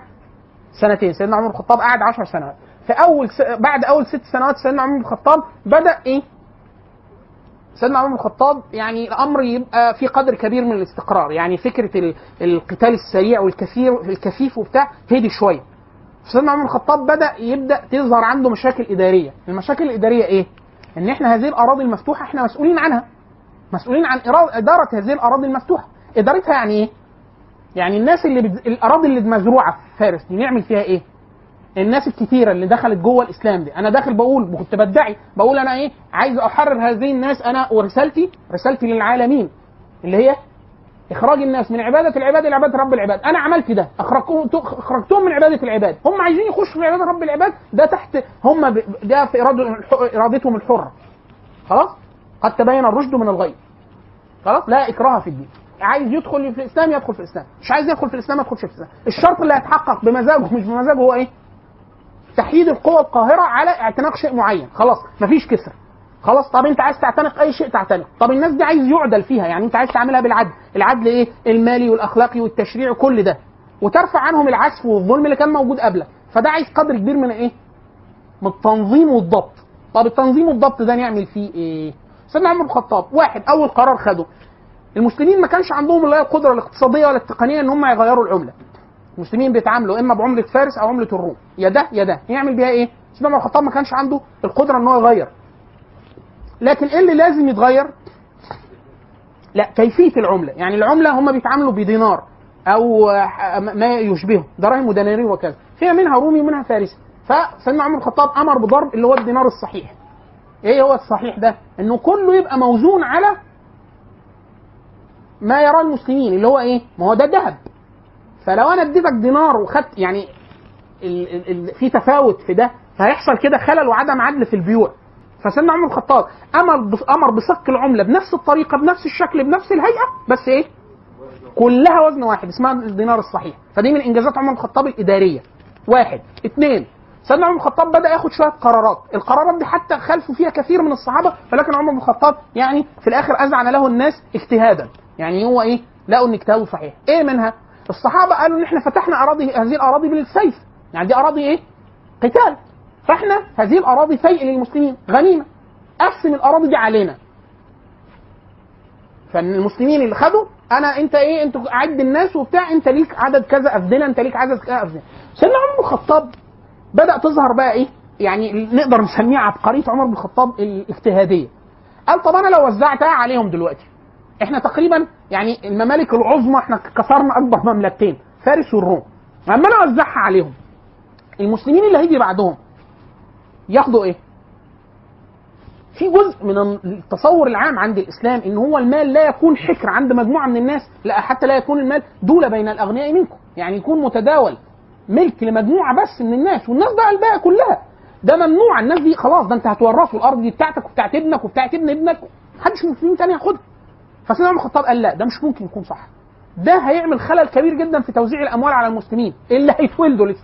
سنتين. سيدنا عمر الخطاب قعد عشر سنوات. في أول س... بعد أول ست سنوات سيدنا عمر الخطاب بدأ إيه؟ سيدنا عمر الخطاب يعني الأمر يبقى في قدر كبير من الاستقرار. يعني فكرة ال- القتال السريع والكثير الكثيف وبتاع هدي شوية. سيدنا عمر الخطاب بدأ يبدأ تظهر عنده مشاكل إدارية. المشاكل الإدارية إيه؟ إن إحنا هذه الأراضي المفتوحة إحنا مسؤولين عنها. مسؤولين عن إدارة هذه الأراضي المفتوحة. إدارتها يعني إيه؟ يعني الناس اللي بت... الأراضي اللي مزروعة في فارس دي نعمل فيها إيه؟ الناس الكتيرة اللي دخلت جوه الإسلام دي. أنا داخل بقول كنت بدعي بقول أنا إيه؟ عايز أحرر هذه الناس. أنا ورسالتي رسالتي للعالمين اللي هي إخراج الناس من عبادة العباد إلى عبادة رب العباد. أنا عملت ده. اخرجتهم اخرجتهم من عبادة العباد. هم عايزين يخشوا في عبادة رب العباد. ده تحت هم. ده في إرادتهم الحرة. خلاص؟ قد تبين الرشد من الغي. خلاص؟ لا إكراه في الدين. عايز يدخل في الإسلام يدخل في الإسلام. مش عايز يدخل في الإسلام ما يدخلش في الإسلام. الشرط اللي هيتحقق بمزاجه مش بمزاجه هو إيه؟ تحييد القوى القاهرة على اعتناق شيء معين. خلاص؟ مفيش كسر. خلاص طب انت عايز تعتنق؟ أي شيء تعتنق. طب الناس دي عايز يعدل فيها يعني انت عايز تعملها بالعدل. العدل إيه؟ المالي والأخلاقي والتشريعي كل ده. وترفع عنهم العسف والظلم اللي كان موجود قبلك. فده عايز قدر كبير من إيه؟ من التنظيم والضبط. طب التنظيم والضبط ده نعمل فيه إيه؟ سيدنا عمر بن الخطاب واحد أول قرار خده. المسلمين ما كانش عندهم لا القدرة الاقتصادية ولا التقنية إن هم يغيروا العملة. المسلمين بيتعاملوا إما بعملة فارس أو عملة الروم. يا ده يا ده. يعمل بيها إيه؟ سيدنا عمر بن الخطاب ما كانش عنده القدرة إن هو يغير. لكن إيه اللي لازم يتغير؟ لا كيفية العملة. يعني العملة هم بيتعاملوا بدينار أو ما يشبهه. دراهم ودنانير وكذا. فيها منها رومي ومنها فارسي. فسيدنا عمر الخطاب أمر بضرب اللي هو الدينار الصحيح. إيه هو الصحيح ده؟ إنه كله يبقى موزون على ما يراه المسلمين اللي هو إيه؟ ما هو ده ذهب فلو أنا اديتك دينار وخدت يعني ال ال ال في تفاوت في ده فهيحصل كده خلل وعدم عدل في البيوع. فسيدنا عمر الخطاب أمر أمر بصك العملة بنفس الطريقة بنفس الشكل بنفس الهيئة بس إيه؟ كلها وزن واحد اسمها الدينار الصحيح. فدي من إنجازات عمر الخطاب الإدارية. واحد. اثنين سيدنا عمر الخطاب بدأ ياخد شوية قرارات. القرارات دي حتى خالفوا فيها كثير من الصحابة ولكن عمر بن الخطاب يعني في الآخر اذعن له الناس اجتهادا. يعني هو إيه؟ لقوا إن اجتهاده صحيح. إيه منها؟ الصحابة قالوا إن إحنا فتحنا أراضي هذه الأراضي بالسيف. يعني دي أراضي إيه؟ قتال. فاحنا هذه الاراضي فيء للمسلمين غنيمة. قسم الاراضي دي علينا. فالمسلمين اللي خدوا أنا انت إيه انت عد الناس وبتاع انت ليك عدد كذا أفدنة انت ليك عدد كذا أفدنة. سيدنا عمر بن الخطاب بدأ تظهر بقى إيه يعني نقدر نسميها عبقريه عمر بن الخطاب الاجتهادية. قال طب أنا لو وزعتها عليهم دلوقتي؟ إحنا تقريبا يعني الممالك العظمى إحنا كسرنا اكبر مملكتين فارس والروم. لما أنا اوزعها عليهم المسلمين اللي هيجي بعدهم ياخدوا إيه؟ في جزء من التصور العام عند الإسلام إن هو المال لا يكون حكر عند مجموعة من الناس لا حتى لا يكون المال دولة بين الأغنياء منكم. يعني يكون متداول ملك لمجموعة بس من الناس والناس بقى الباقي كلها. ده ممنوع الناس دي خلاص ده انت هتورثوا الأرض دي بتاعتك وبتاعت ابنك وبتاعت ابن ابنك محدش المسلمين تاني ياخدها فسيدنا عمر الخطاب قال لا ده مش ممكن يكون صح. ده هيعمل خلل كبير جدا في توزيع الأموال على المسلمين اللي هيتولدوا لسه.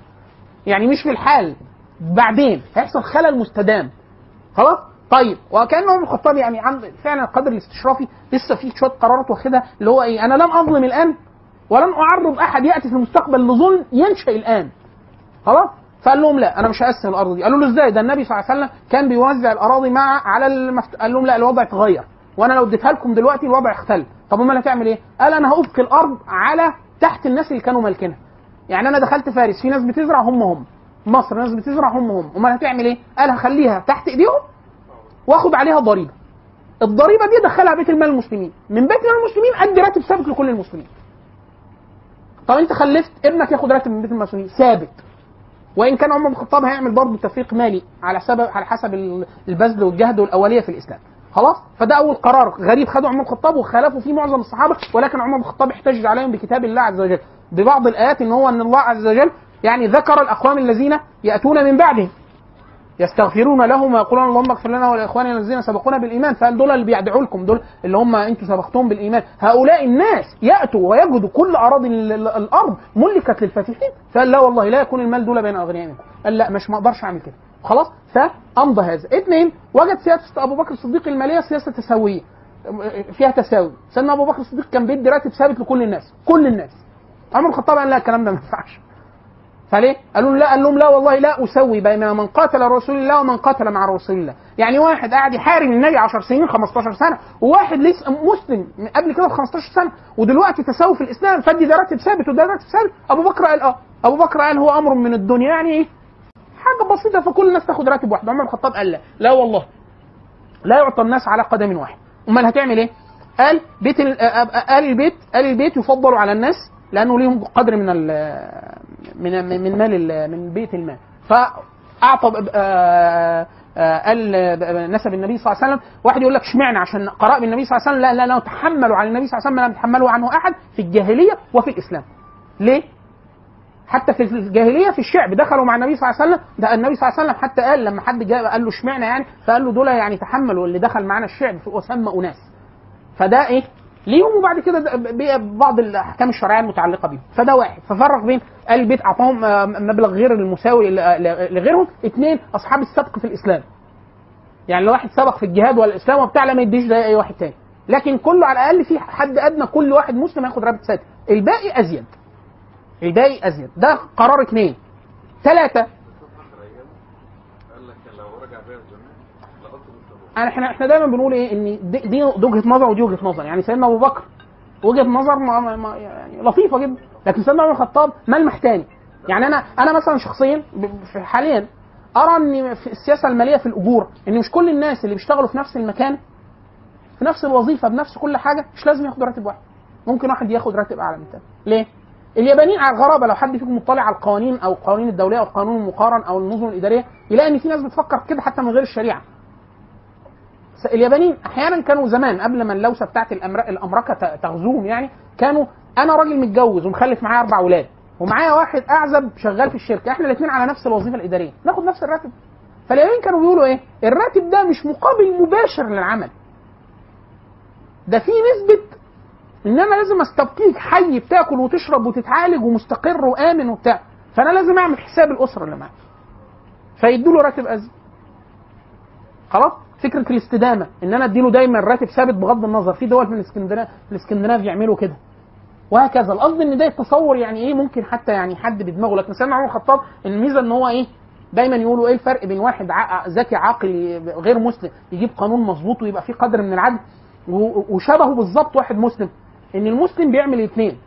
يعني مش في الحال. بعدين هيحصل خلل مستدام. خلاص؟ طيب وكان عمر الخطاب يعني عند فعلا القدر الاستشرافي لسه في شوية قرارات واخدها اللي هو إيه أنا لن أظلم الآن ولن أعرض أحد يأتي في المستقبل لظلم ينشأ الآن. خلاص؟ فقال لهم لا أنا مش هقسم الأرض دي. قالوا له إزاي؟ ده النبي صلى الله عليه وسلم كان بيوزع الأراضي مع على المفت... قال لهم لا الوضع اتغير. وأنا لو اديتها لكم دلوقتي الوضع اختل طب أمال هتعمل إيه؟ قال أنا هافق الأرض على تحت الناس اللي كانوا مالكينها. يعني أنا دخلت فارس في ناس بتزرع هم هم. مصر ناس بتزرع هم هم امال هتعمل إيه؟ قال هخليها تحت ايديهم واخد عليها ضريبة. الضريبة دي ادخلها بيت المال المسلمين. من بيت المال المسلمين ادي راتب ثابت لكل المسلمين. طب انت خلفت ابنك ياخد راتب من بيت المال المسلمين؟ ثابت. وان كان عمر بن الخطاب هيعمل برضه تفريق مالي على سبب على حسب البذل والجهد والأولية في الإسلام. خلاص؟ فده أول قرار غريب خده عمر بن الخطاب وخالفوا فيه معظم الصحابة ولكن عمر بن الخطاب احتج عليهم بكتاب الله عز وجل. ببعض الآيات إن هو إن الله عز وجل يعني ذكر الأقوام الذين يأتون من بعدهم يستغفرون لهم ويقولون اللهم اغفر لنا ولإخواننا الذين سبقونا بالإيمان. فقال دول اللي بيدعوا لكم؟ دول اللي هم أنتم سبقتهم بالإيمان. هؤلاء الناس يأتوا ويجدوا كل أراضي ال- ال- الأرض ملكت للفاتحين فقال لا والله لا يكون المال دول بين اغنياء منكم قال لا مش ما أقدرش أعمل كده. خلاص؟ فأمضى هذا. اثنين وجد سياسه أبو بكر الصديق المالية سياسة تساوية. فيها تساوي. سيدنا أبو بكر الصديق كان بيدي راتب ثابت لكل الناس. كل الناس. عمر الخطاب قال لا الكلام ده ما ينفعش. فليه؟ قالوا لا قال لهم لا والله لا أسوي بين من قاتل رسول الله ومن قاتل مع رسول الله، يعني واحد قاعد يحارب النبي 10 سنين 15 سنة وواحد لسه مسلم من قبل كده ب 15 سنة ودلوقتي تساوي في الإسلام. فدي ده راتب ثابت وده راتب ثابت، أبو بكر قال آه، أبو بكر قال هو أمر من الدنيا يعني إيه؟ حاجة بسيطة. فكل الناس تاخد راتب واحد، عمر بن الخطاب قال لا، لا والله. لا يعطى الناس على قدم واحد، أمال هتعمل إيه؟ قال بيت ال- آه، آل البيت آل البيت يفضل على الناس لأنه ليهم قدر من من من مال ال- من بيت المال. فأعطى ب- آه، آه، قال نسب النبي صلى الله عليه وسلم. واحد يقول لك اشمعنى؟ عشان قراء بالنبي صلى الله عليه وسلم. لا لا نتحمل على النبي صلى الله عليه وسلم لم يتحمله عنه أحد في الجاهلية وفي الإسلام. ليه؟ حتى في الجاهلية في الشعب. دخلوا مع النبي صلى الله عليه وسلم. ده النبي صلى الله عليه وسلم حتى قال لما حد جاء قال له اشمعنى يعني؟ فقال له دول يعني تحملوا. اللي دخل معانا الشعب وسمى أناس. فده إيه؟ ليهم وبعد كده بعض الأحكام الشرعية المتعلقة بيهم. فده واحد. ففرق بين البيت أعطاهم آه، مبلغ غير المساوي لغيرهم. اثنين أصحاب السبق في الإسلام. يعني لو واحد سبق في الجهاد والإسلام وبتاع لا ما يديش ده أي واحد تاني. لكن كله على الأقل في حد أدنى كل واحد مسلم ياخد راتب ثابت الباقي أزيد. الباقي أزيد. ده قرار اثنين ثلاثة قال لك لو رجع بيها الزمان لقطه بالصبر يعني إحنا إحنا دايما بنقول إيه؟ إن دي, دي وجهة نظر ودي وجهة نظر. يعني سيدنا أبو بكر وجهة نظر ما ما يعني لطيفة جدا. لكن سيدنا عمر الخطاب ملمح تاني يعني أنا أنا مثلا شخصيا حاليا أرى إن في السياسة المالية في الأجور إن مش كل الناس اللي بيشتغلوا في نفس المكان في نفس الوظيفة بنفس كل حاجة مش لازم ياخدوا راتب واحد. ممكن واحد ياخد راتب أعلى من التاني. ليه؟ اليابانيين على الغرابة لو حد فيكم مطلع على القوانين أو القوانين الدولية أو القانون المقارن أو النظم الإدارية يلاقي إن في ناس بتفكر كده حتى من غير الشريعة. اليابانيين أحيانا كانوا زمان قبل ما اللوسة بتاعت. الأمركة تغزوهم يعني كانوا أنا راجل متجوز ومخلف معايا أربع أولاد ومعايا واحد أعزب شغال في الشركة إحنا الاثنين على نفس الوظيفة الإدارية ناخد نفس الراتب. فاليابانيين كانوا بيقولوا إيه؟ الراتب ده مش مقابل مباشر للعمل. ده في نسبة إن أنا لازم استبقيك حي بتاكل وتشرب وتتعالج ومستقر وآمن وبتاع فأنا لازم أعمل حساب الأسرة اللي معايا. فيدوا له راتب أزيد. خلاص؟ فكره الاستدامه إن أنا أديله دايما راتب ثابت بغض النظر في دول في الاسكندناف الاسكندناف يعملوا كده. وهكذا. القصد إن ده التصور يعني إيه؟ ممكن حتى يعني حد بدماغه. لكن سيدنا عمر الخطاب الميزة إن هو إيه؟ دايما يقولوا إيه الفرق بين واحد ذكي عاقل غير مسلم يجيب قانون مظبوط ويبقى فيه قدر من العدل وشبهه بالظبط واحد مسلم. إن المسلم بيعمل اثنين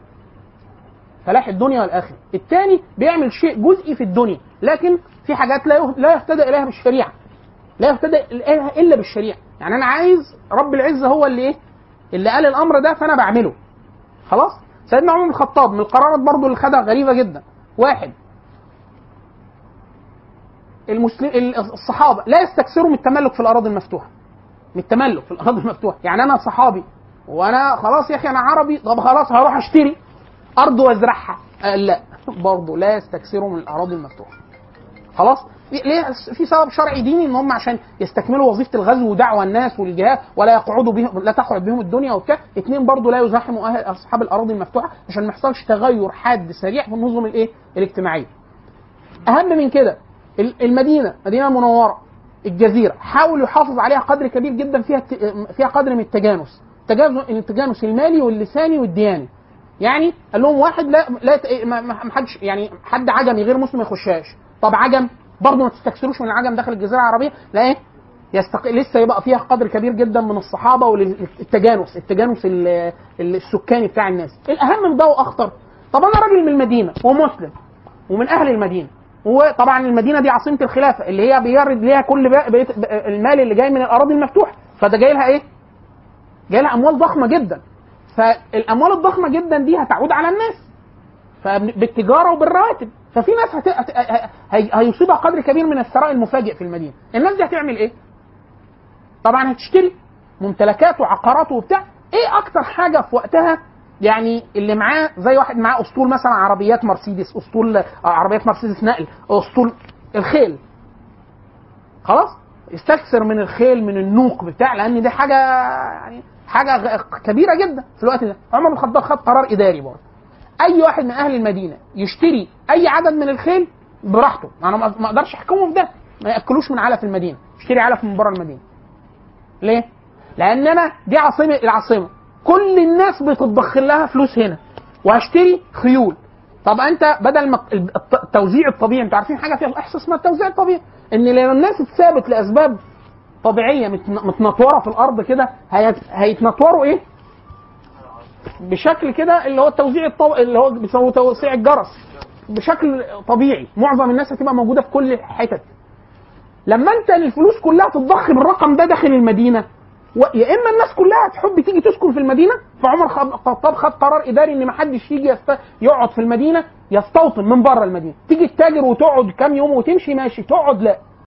فلاح الدنيا والآخرة. الثاني بيعمل شيء جزئي في الدنيا لكن في حاجات لا لا يهتدى إليها بالشريعة. لا يهتدى إلا بالشريعة. يعني أنا عايز رب العزة هو اللي إيه؟ اللي قال الأمر ده فأنا بعمله. خلاص؟ سيدنا عمر بن الخطاب من القرارات برضو اللي خدها غريبة جدا. واحد. المسلم الصحابة لا يستكثروا من التملك في الأراضي المفتوحة. من التملك في الأراضي المفتوحة. يعني أنا صحابي وأنا خلاص يا أخي أنا عربي طب خلاص هروح أشتري أرض وأزرعها. لا برضه لا يستكثروا من الأراضي المفتوحة. خلاص؟ ليه في سبب شرعي ديني ان هم عشان يستكملوا وظيفة الغزو ودعوى الناس والجهاد ولا يقعدوا بهم لا تقعد بهم الدنيا وبتاع. اثنين برضه لا يزاحموا أهل أصحاب الأراضي المفتوحة عشان ما يحصلش تغير حاد سريع في النظم الإيه؟ الاجتماعية. أهم من كده ال- المدينة المدينة المنوره الجزيرة حاول يحافظ عليها قدر كبير جدا فيها فيها قدر من التجانس. التجانس المالي واللساني والدياني. يعني قال لهم واحد لا لا ما حدش يعني حد عجمي غير مسلم ما يخشهاش. طب عجم برضه ما تستكثروش من العجم داخل الجزيرة العربية لا إيه؟ يستق... لسه يبقى فيها قدر كبير جدا من الصحابة والتجانس التجانس ال- ال- السكاني بتاع الناس. الأهم من ده وأخطر. طب أنا راجل من المدينة ومسلم ومن أهل المدينة وطبعا المدينة دي عاصمة الخلافة اللي هي بيرد ليها كل بقيت المال اللي جاي من الأراضي المفتوحة. فده جاي لها إيه؟ جاي لها أموال ضخمة جدا. فالأموال الضخمة جدا دي هتعود على الناس. فبالتجارة وبالرواتب. ففي ناس هت... هت... هي... هيصيبها قدر كبير من الثراء المفاجئ في المدينة. الناس دي هتعمل إيه؟ طبعا هتشتري ممتلكات وعقارات وبتاع. إيه أكتر حاجة في وقتها؟ يعني اللي معاه زي واحد معاه أسطول مثلا عربيات مرسيدس أسطول آه، عربيات مرسيدس نقل أسطول الخيل. خلاص؟ استكثر من الخيل من النوق بتاع لأن دي حاجة يعني حاجة كبيرة جدا في الوقت ده. عمر بن الخطاب خد قرار إداري برضه. أي واحد من أهل المدينة يشتري أي عدد من الخيل براحته. أنا ما أقدرش احكمه في ده. ما يأكلوش من علف المدينة. يشتري علف من بره المدينة. ليه؟ لأن أنا دي عاصمة العاصمة. كل الناس بتتضخ لها فلوس هنا. وهشتري خيول. طب أنت بدل ما الت- التوزيع الطبيعي أنتوا عارفين حاجة فيها الاحصاء اسمها التوزيع الطبيعي؟ إن لو الناس اتثابت لأسباب طبيعية متن- متنطورة في الأرض كده هيت- هيتنطوروا إيه؟ بشكل كده اللي هو التوزيع الطب... اللي هو بيسموه توسيع الجرس. بشكل طبيعي. معظم الناس هتبقى موجودة في كل الحتت لما انت الفلوس كلها تتضخم الرقم ده داخل المدينة. يا إما الناس كلها تحب تيجي تسكن في المدينة فعمر الخطاب خد قرار إداري إن ما حدش يجي يست... يقعد في المدينة يستوطن من بره المدينة. تيجي تتاجر وتقعد كام يوم وتمشي ماشي. تقعد لا.